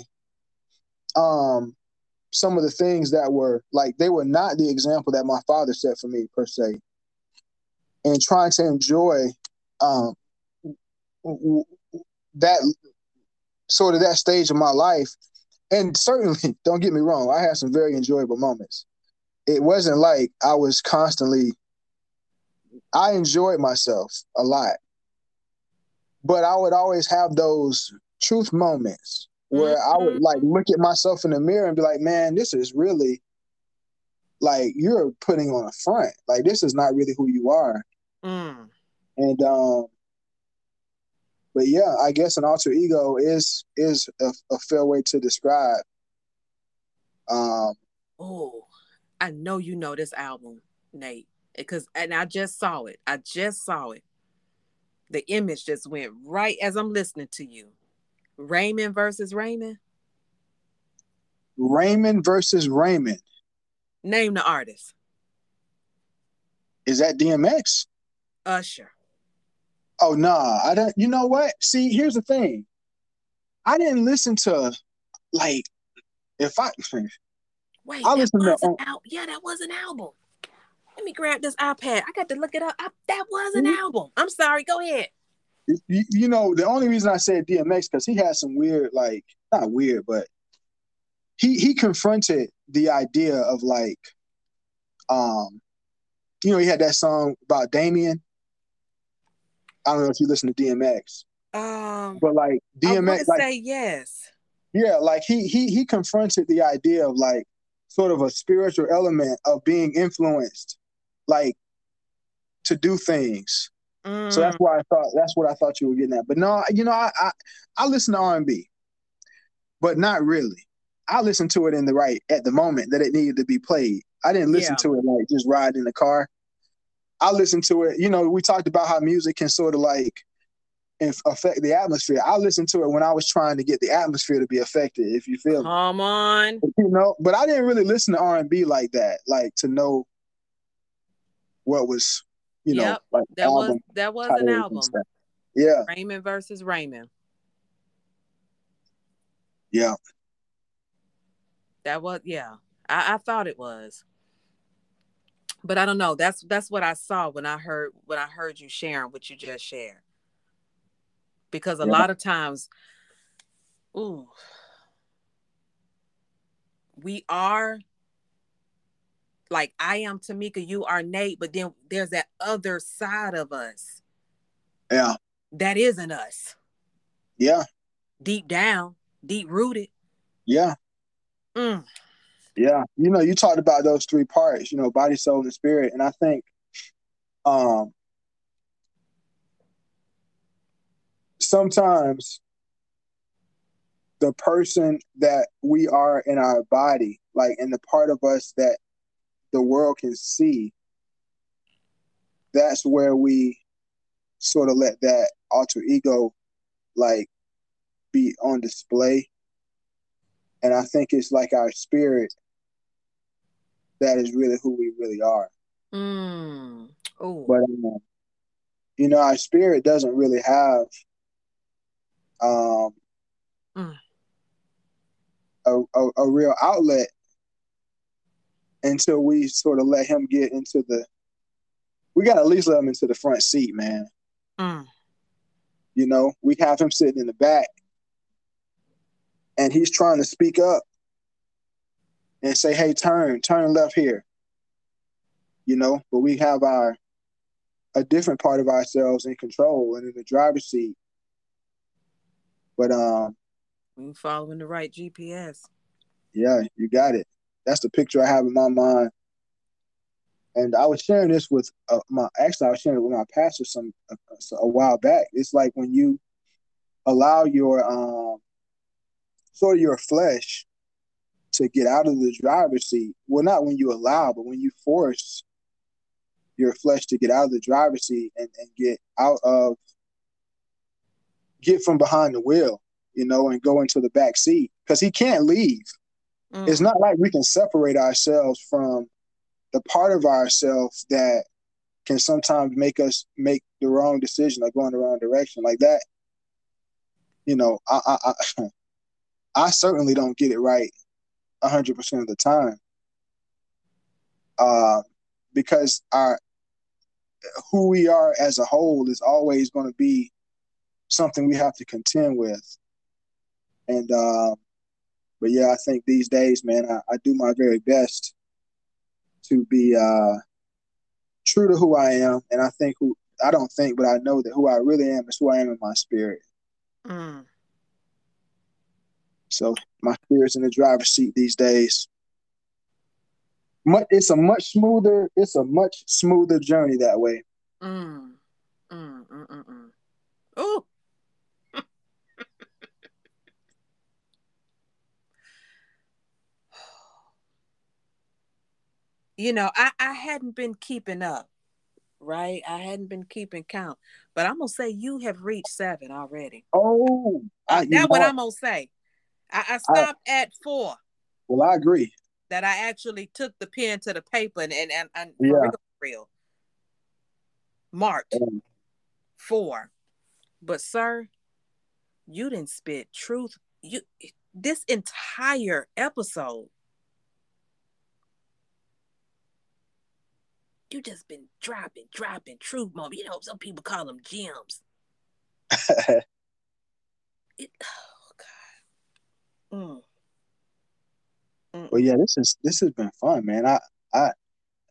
um some of the things that were like they were not the example that my father set for me per se and trying to enjoy um that sort of that stage of my life and certainly *laughs* don't get me wrong i had some very enjoyable moments it wasn't like i was constantly i enjoyed myself a lot but i would always have those truth moments where I would like look at myself in the mirror and be like, man, this is really like you're putting on a front. Like this is not really who you are. Mm. And um but yeah, I guess an alter ego is is a, a fair way to describe. Um Oh, I know you know this album, Nate, because and I just saw it. I just saw it. The image just went right as I'm listening to you. Raymond versus Raymond. Raymond versus Raymond. Name the artist. Is that DMX? Usher. Oh nah, I don't. You know what? See, here's the thing. I didn't listen to like if I *laughs* Wait, I that listen to- was an al- yeah, that was an album. Let me grab this iPad. I got to look it up. I- that was an Mhm. album. I'm sorry. Go ahead. you, you know the only reason I said DMX because he had some weird like not weird but he he confronted the idea of like um you know he had that song about Damien. I don't know if you listen to DMX, Um, but like DMX to like say yes. yeah like he he he confronted the idea of like sort of a spiritual element of being influenced like to do things So that's mm. why I thought that's what I thought you were getting at. But no, you know, I I, I listen to R and B, but not really. I listened to it in the right at the moment that it needed to be played. I didn't listen Yeah. to it like just riding in the car. I listened to it. You know, we talked about how music can sort of like inf- affect the atmosphere. I listened to it when I was trying to get the atmosphere to be affected. If you feel me. Come on. you know, but I didn't really listen to R and B like that, like to know what was, you know, Yep, like That was that was an album. Yeah, Raymond versus Raymond. yeah. That was yeah. I, I thought it was. But I don't know. That's that's what I saw when I heard when I heard you sharing what you just shared. Because a Yeah. lot of times, ooh, we are like I am Tamika, you are Nate, but then there's that other side of us Yeah, that isn't us. yeah, Deep down, deep rooted. yeah, Mm. yeah. You know, you talked about those three parts, you know, body, soul, and spirit. And I think um sometimes the person that we are in our body, like in the part of us that the world can see, that's where we sort of let that alter ego like be on display. And I think it's like our spirit that is really who we really are. Mm. Oh, But um, you know, our spirit doesn't really have um Mm. a, a a real outlet until we sort of let him get into the. We got to at least let him into the front seat, man. Mm. You know, we have him sitting in the back, and he's trying to speak up and say, "Hey, turn, turn left here." You know, but we have our a different part of ourselves in control and in the driver's seat. But um, we following the right GPS. yeah, you got it. That's the picture I have in my mind. And I was sharing this with uh, my actually I was sharing it with my pastor some a, a while back. It's like when you allow your um sort of your flesh to get out of the driver's seat. Well, not when you allow, but when you force your flesh to get out of the driver's seat and, and get out of get from behind the wheel, you know, and go into the back seat because he can't leave. Mm. It's not like we can separate ourselves from the part of ourselves that can sometimes make us make the wrong decision or go in the wrong direction like that. you know, I I I, *laughs* I certainly don't get it right hundred percent of the time. Uh, because our who we are as a whole is always going to be something we have to contend with. And uh, but yeah, I think these days, man, I, I do my very best to be uh, true to who I am, and I think who I don't think, but I know that who I really am is who I am in my spirit. Mm. So my spirit's in the driver's seat these days. Much, it's a much smoother. It's a much smoother journey that way. Mm. Mm, mm, mm, mm. Ooh. You know, I, I hadn't been keeping up, right? I hadn't been keeping count, but I'm gonna say you have reached seven already. Oh, I, That's what I'm gonna say. I, I stopped at four. well, I agree. That I actually took the pen to the paper and and, and, and Yeah. real. Marked Um, four. But sir, you didn't spit truth. You this entire episode. You just been dropping, dropping truth moment. You know, some people call them gems. *laughs* It, *sighs* oh God. Mm. Mm. But yeah, this is this has been fun, man. I I.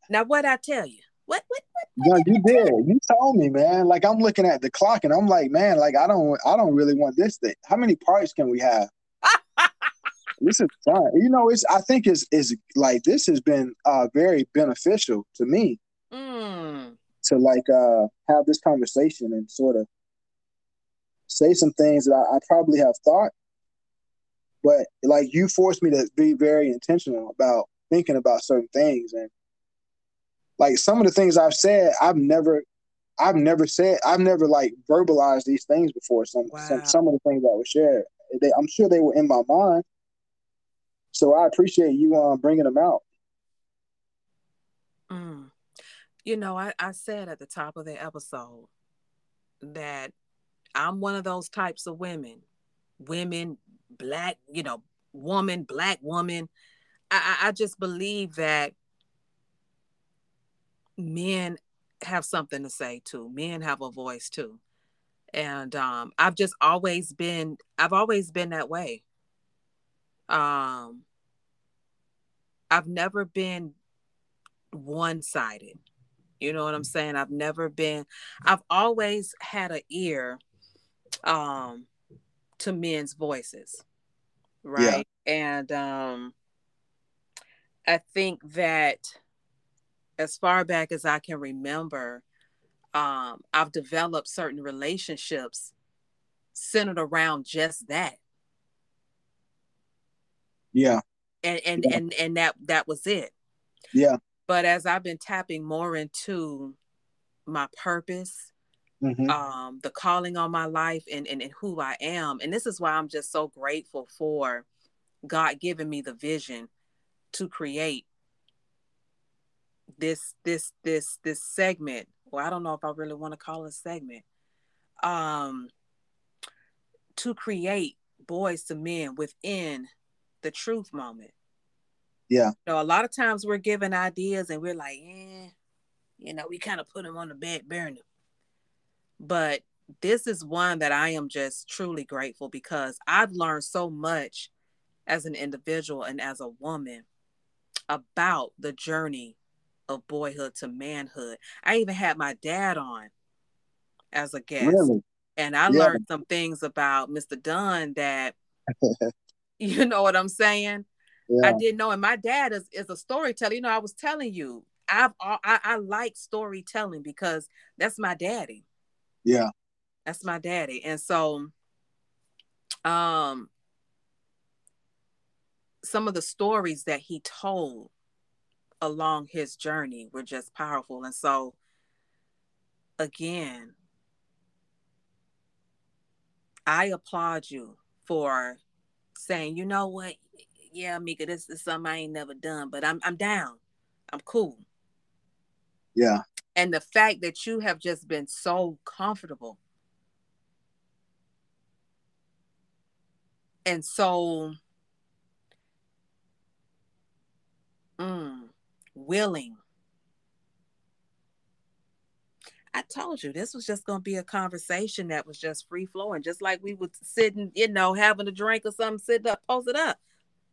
Now what I tell you? What what what? no, you did. You told me, man. Like I'm looking at the clock and I'm like, man, like I don't I don't really want this thing. How many parts can we have? *laughs* this is fun. You know, it's I think it's is like this has been uh very beneficial to me Mm. to like uh have this conversation and sort of say some things that I, I probably have thought, but like you forced me to be very intentional about thinking about certain things and like some of the things I've said, I've never I've never said I've never like verbalized these things before. Some Wow. some some of the things that were shared, they, I'm sure they were in my mind. So I appreciate you um bringing them out. Mm. You know, I, I said at the top of the episode that I'm one of those types of women, women, black, you know, woman, black woman. I, I just believe that men have something to say too. Men have a voice too. And um, I've just always been, I've always been that way. Um, I've never been one sided. You know what I'm saying? I've never been, I've always had an ear um, to men's voices. Right. And um, I think that as far back as I can remember, um, I've developed certain relationships centered around just that. Yeah, And and Yeah. and and that that was it. yeah. But as I've been tapping more into my purpose, hmm um, the calling on my life and, and, and who I am. And this is why I'm just so grateful for God giving me the vision to create this this this this segment. Well, I don't know if I really want to call it a segment. Um to create boys to men within the truth moment. Yeah. You know, a lot of times we're given ideas and we're like, eh, you know, we kind of put them on the back burner. But this is one that I am just truly grateful because I've learned so much as an individual and as a woman about the journey of boyhood to manhood. I even had my dad on as a guest. Really? And I Yeah. learned some things about Mr. Dunn that *laughs* you know what I'm saying? Yeah. I didn't know. And my dad is, is a storyteller. You know, I was telling you, I've I, I like storytelling because that's my daddy. Yeah. That's my daddy. And so um some of the stories that he told along his journey were just powerful. And so again, I applaud you for saying, you know what? Yeah, Mika, this is something I ain't never done, but I'm I'm down. I'm cool. Yeah. And the fact that you have just been so comfortable and so mm, willing I told you this was just going to be a conversation that was just free flowing, just like we would sitting, you know, having a drink or something, sitting up, posted up.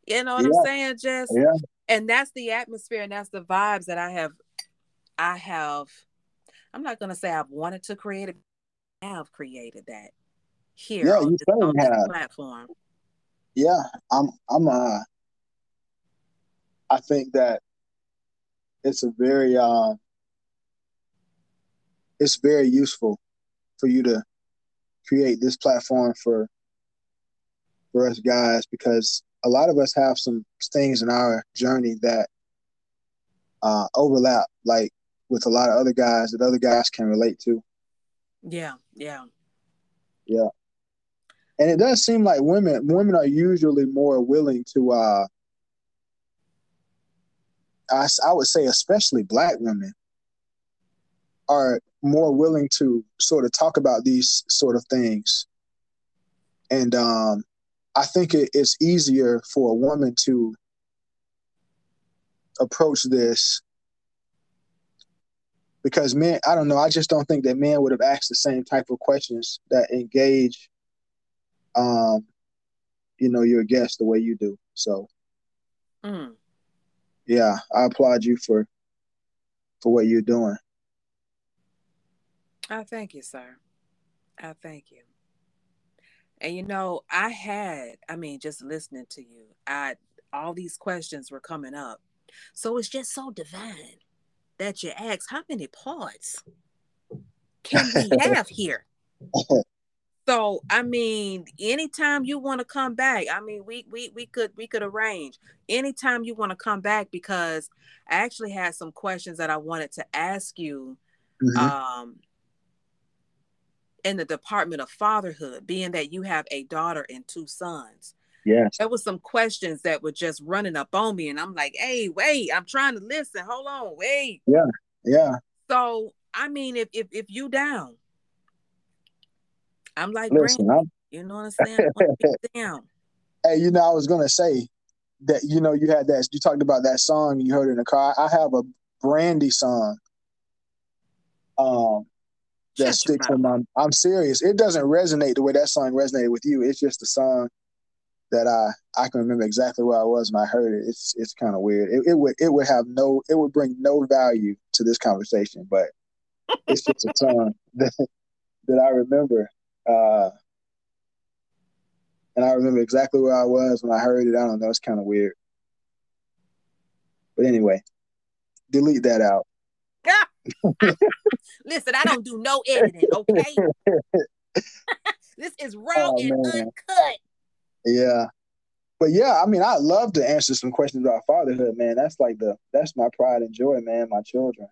You know what Yeah. I'm saying? Just Yeah. and that's the atmosphere and that's the vibes that I have. I have. I'm not going to say I've wanted to create it. I have created that here Yeah, on, you this, on this platform. Yeah, I'm I'm uh I think that it's a very uh it's very useful for you to create this platform for for us guys because a lot of us have some things in our journey that uh overlap like with a lot of other guys that other guys can relate to. Yeah, yeah, yeah. And it does seem like women women are usually more willing to uh I would say especially black women are more willing to sort of talk about these sort of things and um i think it, it's easier for a woman to approach this because men i don't know i just don't think that men would have asked the same type of questions that engage um you know your guest the way you do so Mm. yeah i applaud you for for what you're doing I thank you, sir. I thank you. And you know, I had, I mean, just listening to you, I all these questions were coming up. So it's just so divine that you ask how many parts can we *laughs* have here? So I mean, anytime you want to come back, I mean, we we we could we could arrange anytime you want to come back because I actually had some questions that I wanted to ask you Mhm. um in the department of fatherhood being that you have a daughter and two sons. Yes. There was some questions that were just running up on me and i'm like hey wait i'm trying to listen. Hold on wait. Yeah Yeah. so i mean if if, if you down i'm like listen I'm, you know what i'm saying? *laughs* Down. Hey you know i was gonna say that you know you had that you talked about that song you heard in the car. I have a Brandy song. Um that Shut sticks in my i'm serious. It doesn't resonate the way that song resonated with you. It's just a song that i i can remember exactly where i was when i heard it. It's it's kind of weird. It, it would it would have no it would bring no value to this conversation but it's just a song *laughs* that, that i remember uh and i remember exactly where i was when i heard it. I don't know. It's kind of weird. But anyway delete that out *laughs* *laughs* listen i don't do no editing okay *laughs* this is raw Oh, and man. uncut Yeah. But yeah, I mean, I love to answer some questions about fatherhood, man. That's like the that's my pride and joy, man. My children.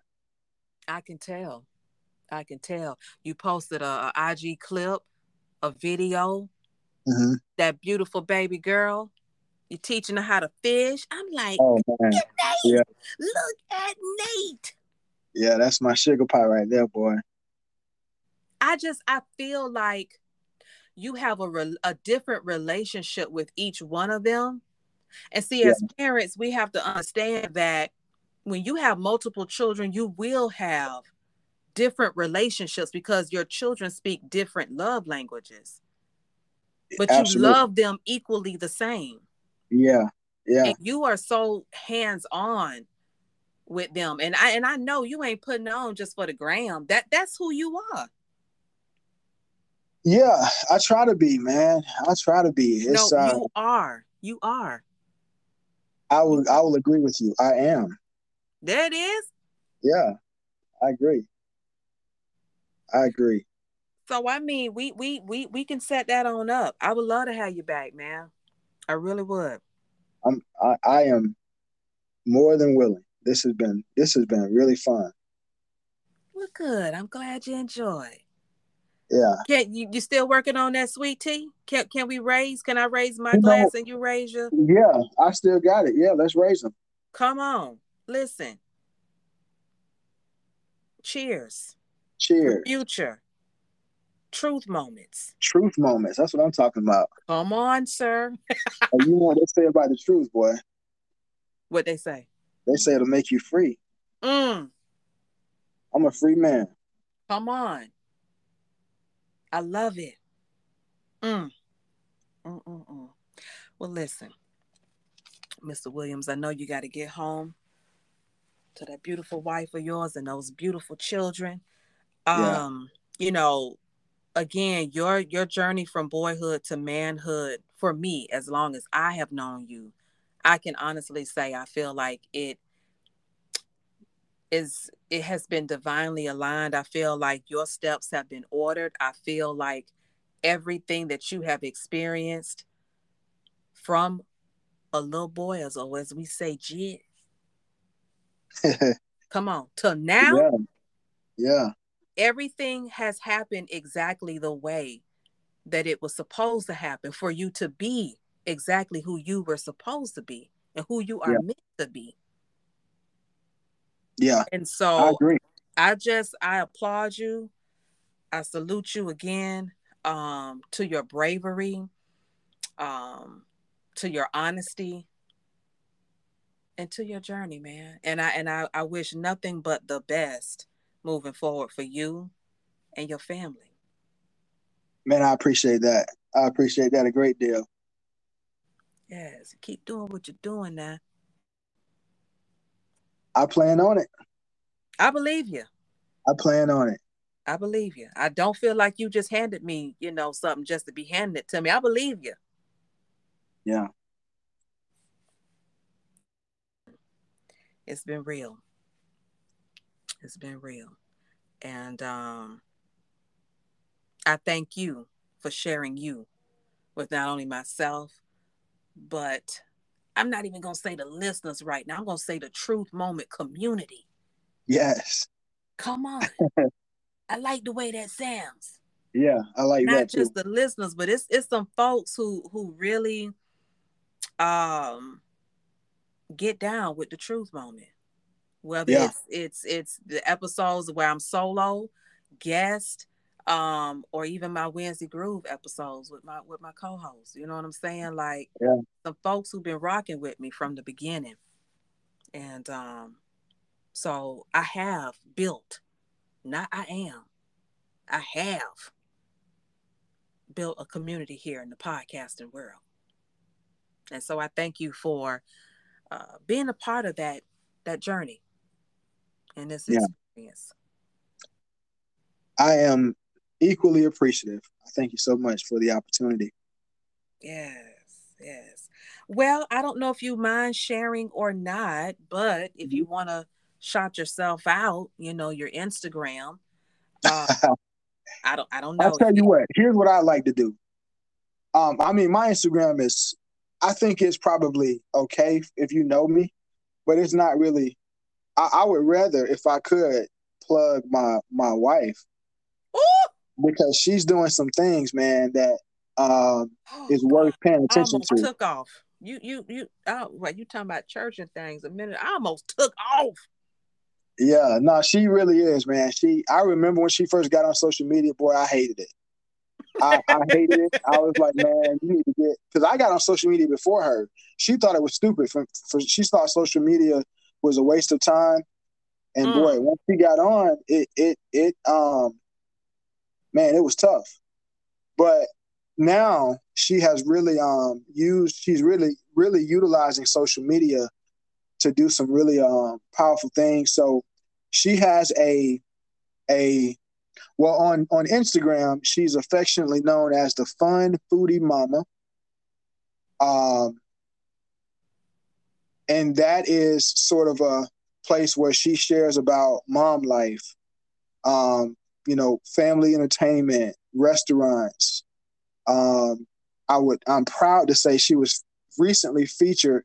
I can tell. I can tell. You posted a, a IG clip, a video, hmm that beautiful baby girl. You're teaching her how to fish. I'm like, Oh man, Nate, yeah. look at Nate. Yeah, that's my sugar pie right there, boy. I just I feel like you have a re- a different relationship with each one of them. And see, as parents, we have to understand that when you have multiple children, you will have different relationships because your children speak different love languages. But Absolutely. you love them equally the same. Yeah, yeah, And you are so hands-on with them. And I and I know you ain't putting on just for the gram. That that's who you are. yeah. I try to be, man. I try to be. It's no, uh, you are. You are. I will I will agree with you. I am. There it is. Yeah, I agree. I agree. So I mean, we we we we can set that on up. I would love to have you back, man. I really would. I'm I, I am more than willing. This has been this has been really fun. Well, good. I'm glad you enjoyed. Yeah. Can you you still working on that sweet tea? Can can we raise? Can I raise my You know- glass and you raise your? Yeah, I still got it. Yeah, let's raise them. Come on, listen. Cheers. Cheers. Future. Truth moments. Truth moments. That's what I'm talking about. Come on, sir. *laughs* You know what they say about the truth, boy? What they say? They say it'll make you free. Mm, I'm a free man. come on. I love it. Mm. Mm, mm, mm. Well, listen, Mr. Williams, I know you got to get home to that beautiful wife of yours and those beautiful children. Yeah. Um, you know, again, your your journey from boyhood to manhood for me, as long as I have known you, I can honestly say I feel like it is it has been divinely aligned. I feel like your steps have been ordered. I feel like everything that you have experienced from a little boy, as or as we say, jit. *laughs* Come on, till now, yeah. Yeah. everything has happened exactly the way that it was supposed to happen for you to be exactly who you were supposed to be and who you are Yeah. meant to be. Yeah. And I so agree. I just I applaud you. I salute you again um to your bravery, um to your honesty and to your journey, man. And I and I, I wish nothing but the best moving forward for you and your family. Man, I appreciate that. I appreciate that a great deal. Yes, keep doing what you're doing now. I plan on it. I believe you. I plan on it. I believe you. I don't feel like you just handed me, you know, something just to be handed it to me. I believe you. Yeah. it's been real it's been real and um i thank you for sharing you with not only myself but i'm not even going to say the listeners right now i'm going to say the truth moment community Yes. come on *laughs* i like the way that sounds Yeah. I like not that too. just the listeners but it's it's some folks who who really um get down with the truth moment whether Yeah. it's it's it's the episodes where i'm solo guest um or even my wednesday groove episodes with my with my co-host you know what i'm saying like Yeah. some folks who've been rocking with me from the beginning and um so i have built not i am i have built a community here in the podcasting world and so i thank you for uh, being a part of that that journey and this Yeah. experience I am equally appreciative. I Thank you so much for the opportunity. yes yes well i don't know if you mind sharing or not but if you want to shout yourself out you know your instagram uh, *laughs* i don't i don't know I'll tell you what. Here's what I like to do. Um, I mean, my Instagram is, I think it's probably okay if you know me, but it's not really. I, I would rather, if I could, plug my my wife Ooh! Because she's doing some things, man, that Oh, is worth paying I attention almost to. took off you you you oh well you talking about church and things a minute i almost took off Yeah, no, she really is, man. She, I remember when she first got on social media, boy, I hated it. I, I hated it. I was like, man, you need to get because I got on social media before her. She thought it was stupid. For, for she thought social media was a waste of time. And Mm. boy, once she got on, it it it um, man, it was tough. But now she has really um used. She's really really utilizing social media to do some really um powerful things. So she has a a well on on Instagram she's affectionately known as the fun foodie mama. Um and that is sort of a place where she shares about mom life, um, you know, family entertainment, restaurants. Um, I would I'm proud to say she was recently featured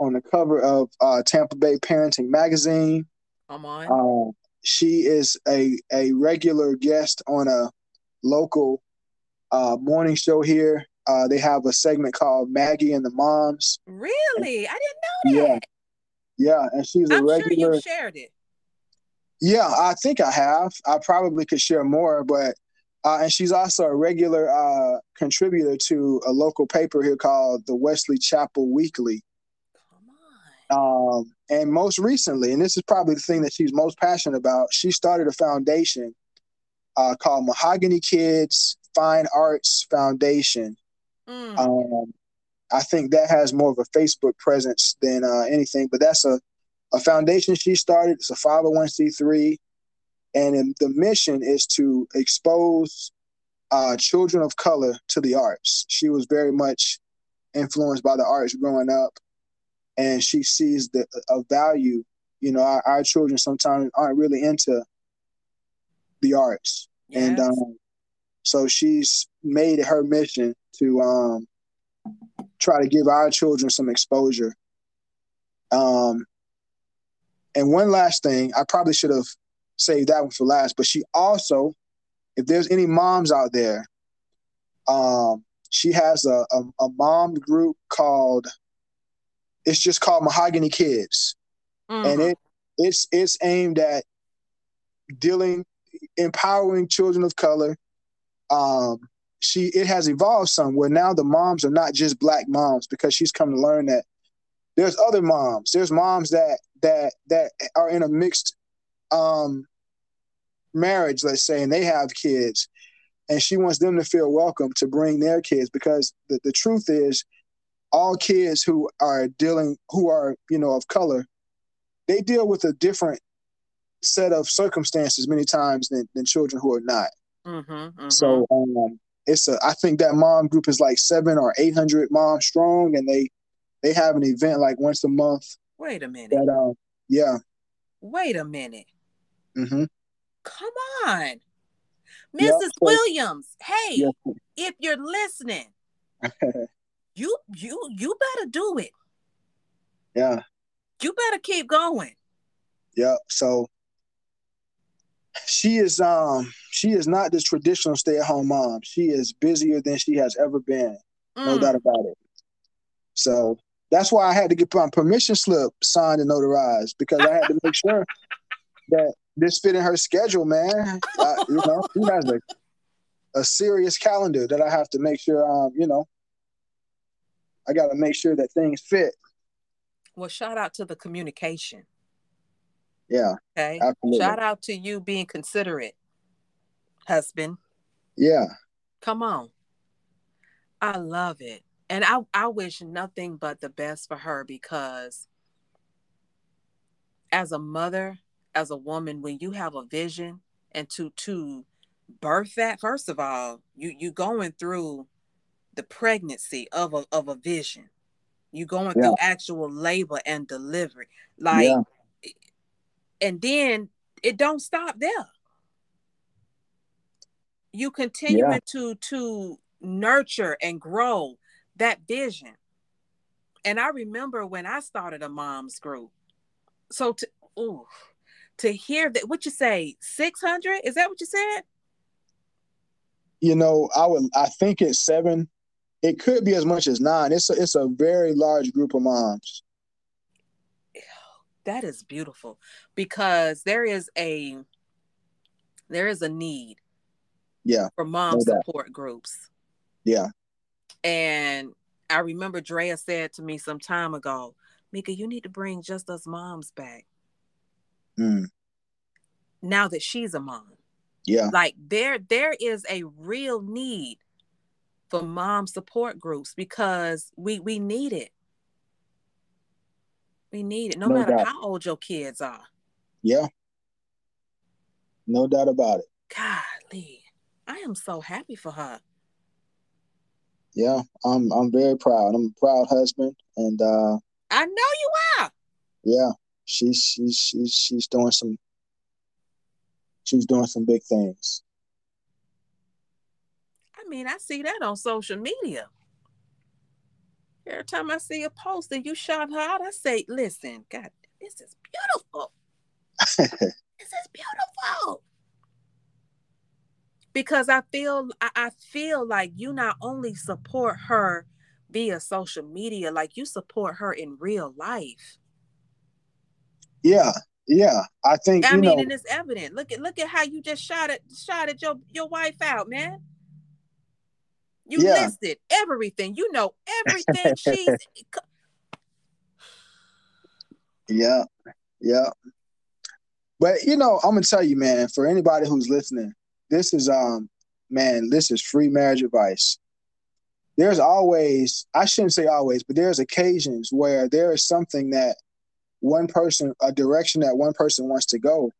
on the cover of uh, Tampa Bay Parenting Magazine. come on Um, she is a a regular guest on a local uh, morning show here. Uh, they have a segment called Maggie and the Moms. really i didn't know that yeah, yeah, and she's a i'm sure regular. you shared it Yeah, I think I have. I probably could share more, but Uh, and she's also a regular uh, contributor to a local paper here called the Wesley Chapel Weekly. Come on. Um, and most recently, and this is probably the thing that she's most passionate about, she started a foundation uh, called Mahogany Kids Fine Arts Foundation. Mm. Um, I think that has more of a Facebook presence than uh, anything, but that's a, a foundation she started. It's a 501c3. And the mission is to expose uh, children of color to the arts. She was very much influenced by the arts growing up, and she sees the a value. You know, our, our children sometimes aren't really into the arts, and um, so she's made it her mission to um, try to give our children some exposure. Um, and one last thing, I probably should have saved that one for last, but she also, if there's any moms out there, um, she has a, a, a mom group called, it's just called Mahogany Kids and Mhm. it it's it's aimed at dealing empowering children of color um she it has evolved some where now the moms are not just black moms because she's come to learn that there's other moms there's moms that that that are in a mixed um marriage let's say and they have kids and she wants them to feel welcome to bring their kids because the, the truth is all kids who are dealing who are you know of color they deal with a different set of circumstances many times than, than children who are not. Mhm, mhm. So um, it's a I think that mom group is like seven or eight hundred moms strong, and they they have an event like once a month. wait a minute. That um yeah Wait a minute. Mm-hmm. Come on. Mrs. so- Williams, hey, yeah if you're listening, *laughs* you you you better do it. yeah You better keep going. yeah. So she is um she is not this traditional stay at home mom. She is busier than she has ever been. no Mm. doubt about it. So that's why I had to get my permission slip signed and notarized because I had to make sure that this fit in her schedule, man. I, you know, she has a a serious calendar that I have to make sure. Um, you know, I got to make sure that things fit. Well, shout out to the communication. Yeah, Okay. absolutely. Shout out to you being considerate, husband. Yeah, Come on. I love it. And I, I wish nothing but the best for her because as a mother, as a woman, when you have a vision and to to birth that, first of all, you you going through the pregnancy of a of a vision. You going Yeah. through actual labor and delivery. Like yeah, and then it don't stop there you continuing to to nurture and grow that vision and i remember when i started a mom's group so to ooh, to hear that what you say 600 is that what you said you know, I would. I think it's seven. It could be as much as nine. It's a, it's a very large group of moms. that is beautiful because there is a there is a need Yeah, for mom No support groups yeah, And I remember Drea said to me some time ago, Mika, you need to bring just us moms back mm, now that she's a mom. yeah, Like there there is a real need for mom support groups because we we need it. We need it no, No matter doubt. how old your kids are. yeah. No doubt about it. Golly, I am so happy for her. Yeah, I'm I'm very proud. I'm a proud husband, and uh, I know you are. yeah, she's she's she's she's doing some she's doing some big things. I mean, I see that on social media. Every time I see a post and you shout her out, I say, listen, God, this is beautiful. *laughs* This is beautiful. Because I feel I, feel like you not only support her via social media, like you support her in real life. Yeah, Yeah, I think I you mean, know. and it's evident. Look at look at how you just shot it, shot at your your wife out, man. You Yeah. listed everything. You know everything she's. *laughs* Yeah, yeah. But you know, I'm gonna tell you, man. For anybody who's listening, this is um, man, this is free marriage advice. There's always, I shouldn't say always, but there's occasions where there is something that one person, a direction that one person wants to go,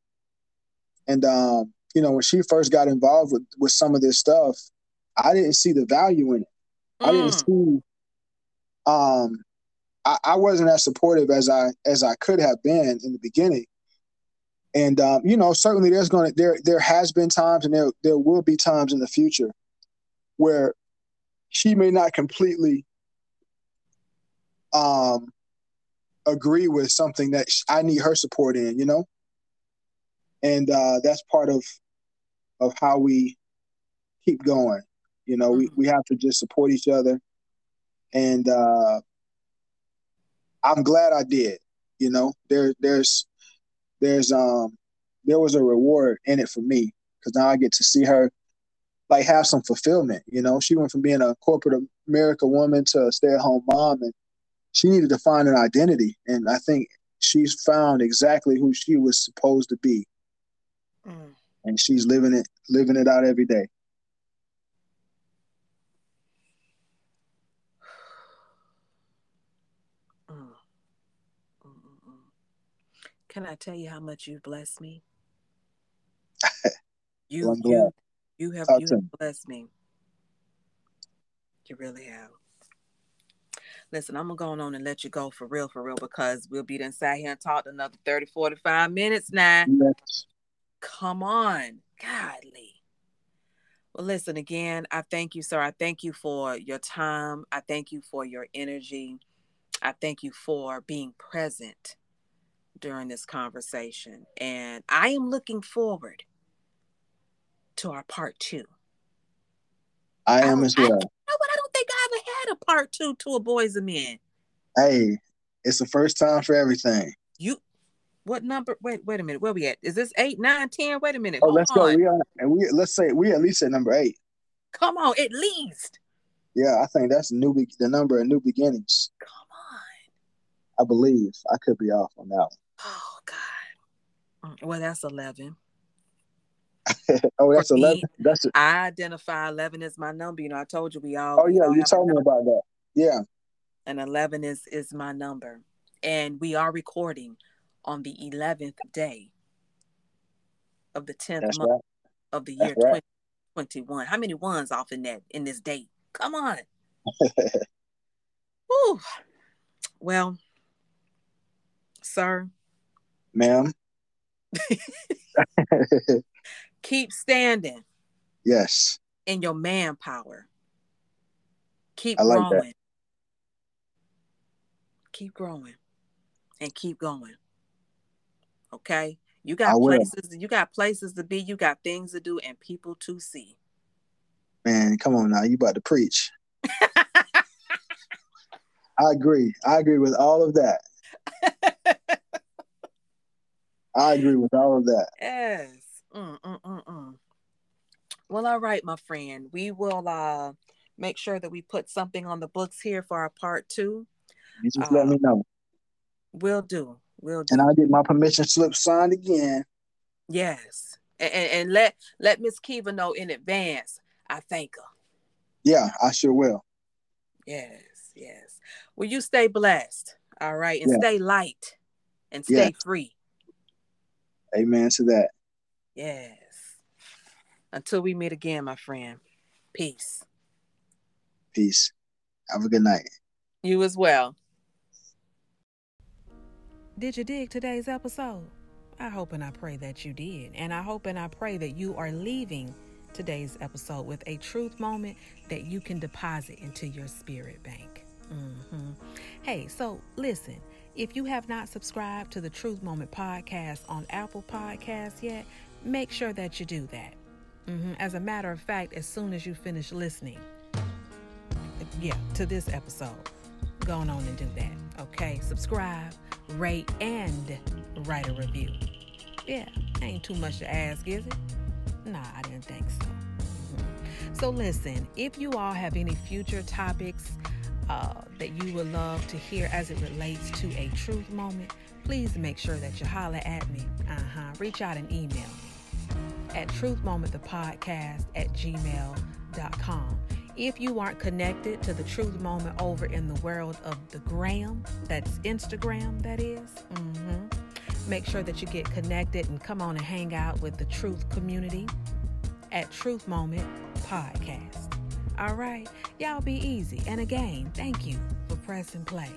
and um, you know, when she first got involved with with some of this stuff, I didn't see the value in it. I didn't Mm, see um I, I wasn't as supportive as I as I could have been in the beginning. And um, you know, certainly there's gonna there there has been times and there there will be times in the future where she may not completely um agree with something that I need her support in, you know? And uh that's part of of how we keep going. You know, we, Mhm. we have to just support each other. And uh I'm glad I did. You know, there there's there's um there was a reward in it for me because now I get to see her like have some fulfillment. You know, she went from being a corporate America woman to a stay at home mom, and she needed to find an identity. And I think she's found exactly who she was supposed to be, mm. and she's living it living it out every day. Mm. Mm, mm, mm. Can I tell you how much you've blessed me? *laughs* You, Well, you, you have you have blessed me. You really have. Listen, I'm gonna go on and let you go for real, for real, because we'll be inside here and talk another 30, 45 minutes now. Yes. Come on. Godly. Well, listen again. I thank you, sir. I thank you for your time. I thank you for your energy. I thank you for being present during this conversation. And I am looking forward to our part two. I am don't- as I- well. You know what? I don't think I ever had a part two to a boys and men. Hey, it's the first time for everything. You what number? Wait, wait a minute. Where we at? Is this eight, nine, ten? Wait a minute. Oh, Hold let's on. go. We are, and we let's say we at least at number eight. Come on, at least. Yeah, I think that's new. Be- the number of new beginnings. Come on. I believe. I could be off on that one. Oh God. Well, that's eleven. *laughs* Oh, that's me, eleven. That's it. I identify eleven as my number. You know, I told you we all. Oh yeah, all you told me about that. Yeah, and eleven is is my number, and we are recording on the eleventh day of the tenth month right. of the year twenty twenty one. How many ones off in that in this date? Come on. *laughs* Whew. Well, sir, Ma'am. *laughs* keep standing yes. in your manpower. Keep I like that. growing. Keep growing and keep going. Okay? You got places, you got places to be, you got things to do and people to see. Man, come on now. You about to preach. *laughs* I agree. I agree with all of that. *laughs* I agree with all of that. Yes. Mm, mm, mm, mm. Well, all right, my friend. We will uh make sure that we put something on the books here for our part two. You just let Uh, me know. We'll do. We'll do. And I'll get my permission slip signed again. yes. And, and, and let let Miss Kiva know in advance. I thank her. Yeah, I sure will. Yes, yes. Will you stay blessed? All right. And Yeah. stay light and stay Yes. free. Amen to that. Yes. Until we meet again, my friend. Peace. Peace. Have a good night. You as well. Did you dig today's episode? I hope and I pray that you did. And I hope and I pray that you are leaving today's episode with a truth moment that you can deposit into your spirit bank. hmm Hey, so listen, if you have not subscribed to the Truth Moment podcast on Apple Podcasts yet, make sure that you do that. hmm As a matter of fact, as soon as you finish listening, yeah, to this episode, go on and do that. Okay, subscribe, rate, and write a review. Yeah, ain't too much to ask, is it? Nah, I didn't think so. Mm-hmm. So, listen, if you all have any future topics uh, that you would love to hear as it relates to a truth moment, please make sure that you holler at me. Uh huh. Reach out and email me at truthmomentthepodcast at gmail.com. If you aren't connected to the truth moment over in the world of the gram, that's Instagram, that is, mm-hmm. make sure that you get connected and come on and hang out with the truth community at Truth Moment Podcast. All right, y'all be easy. And again, thank you for pressing play.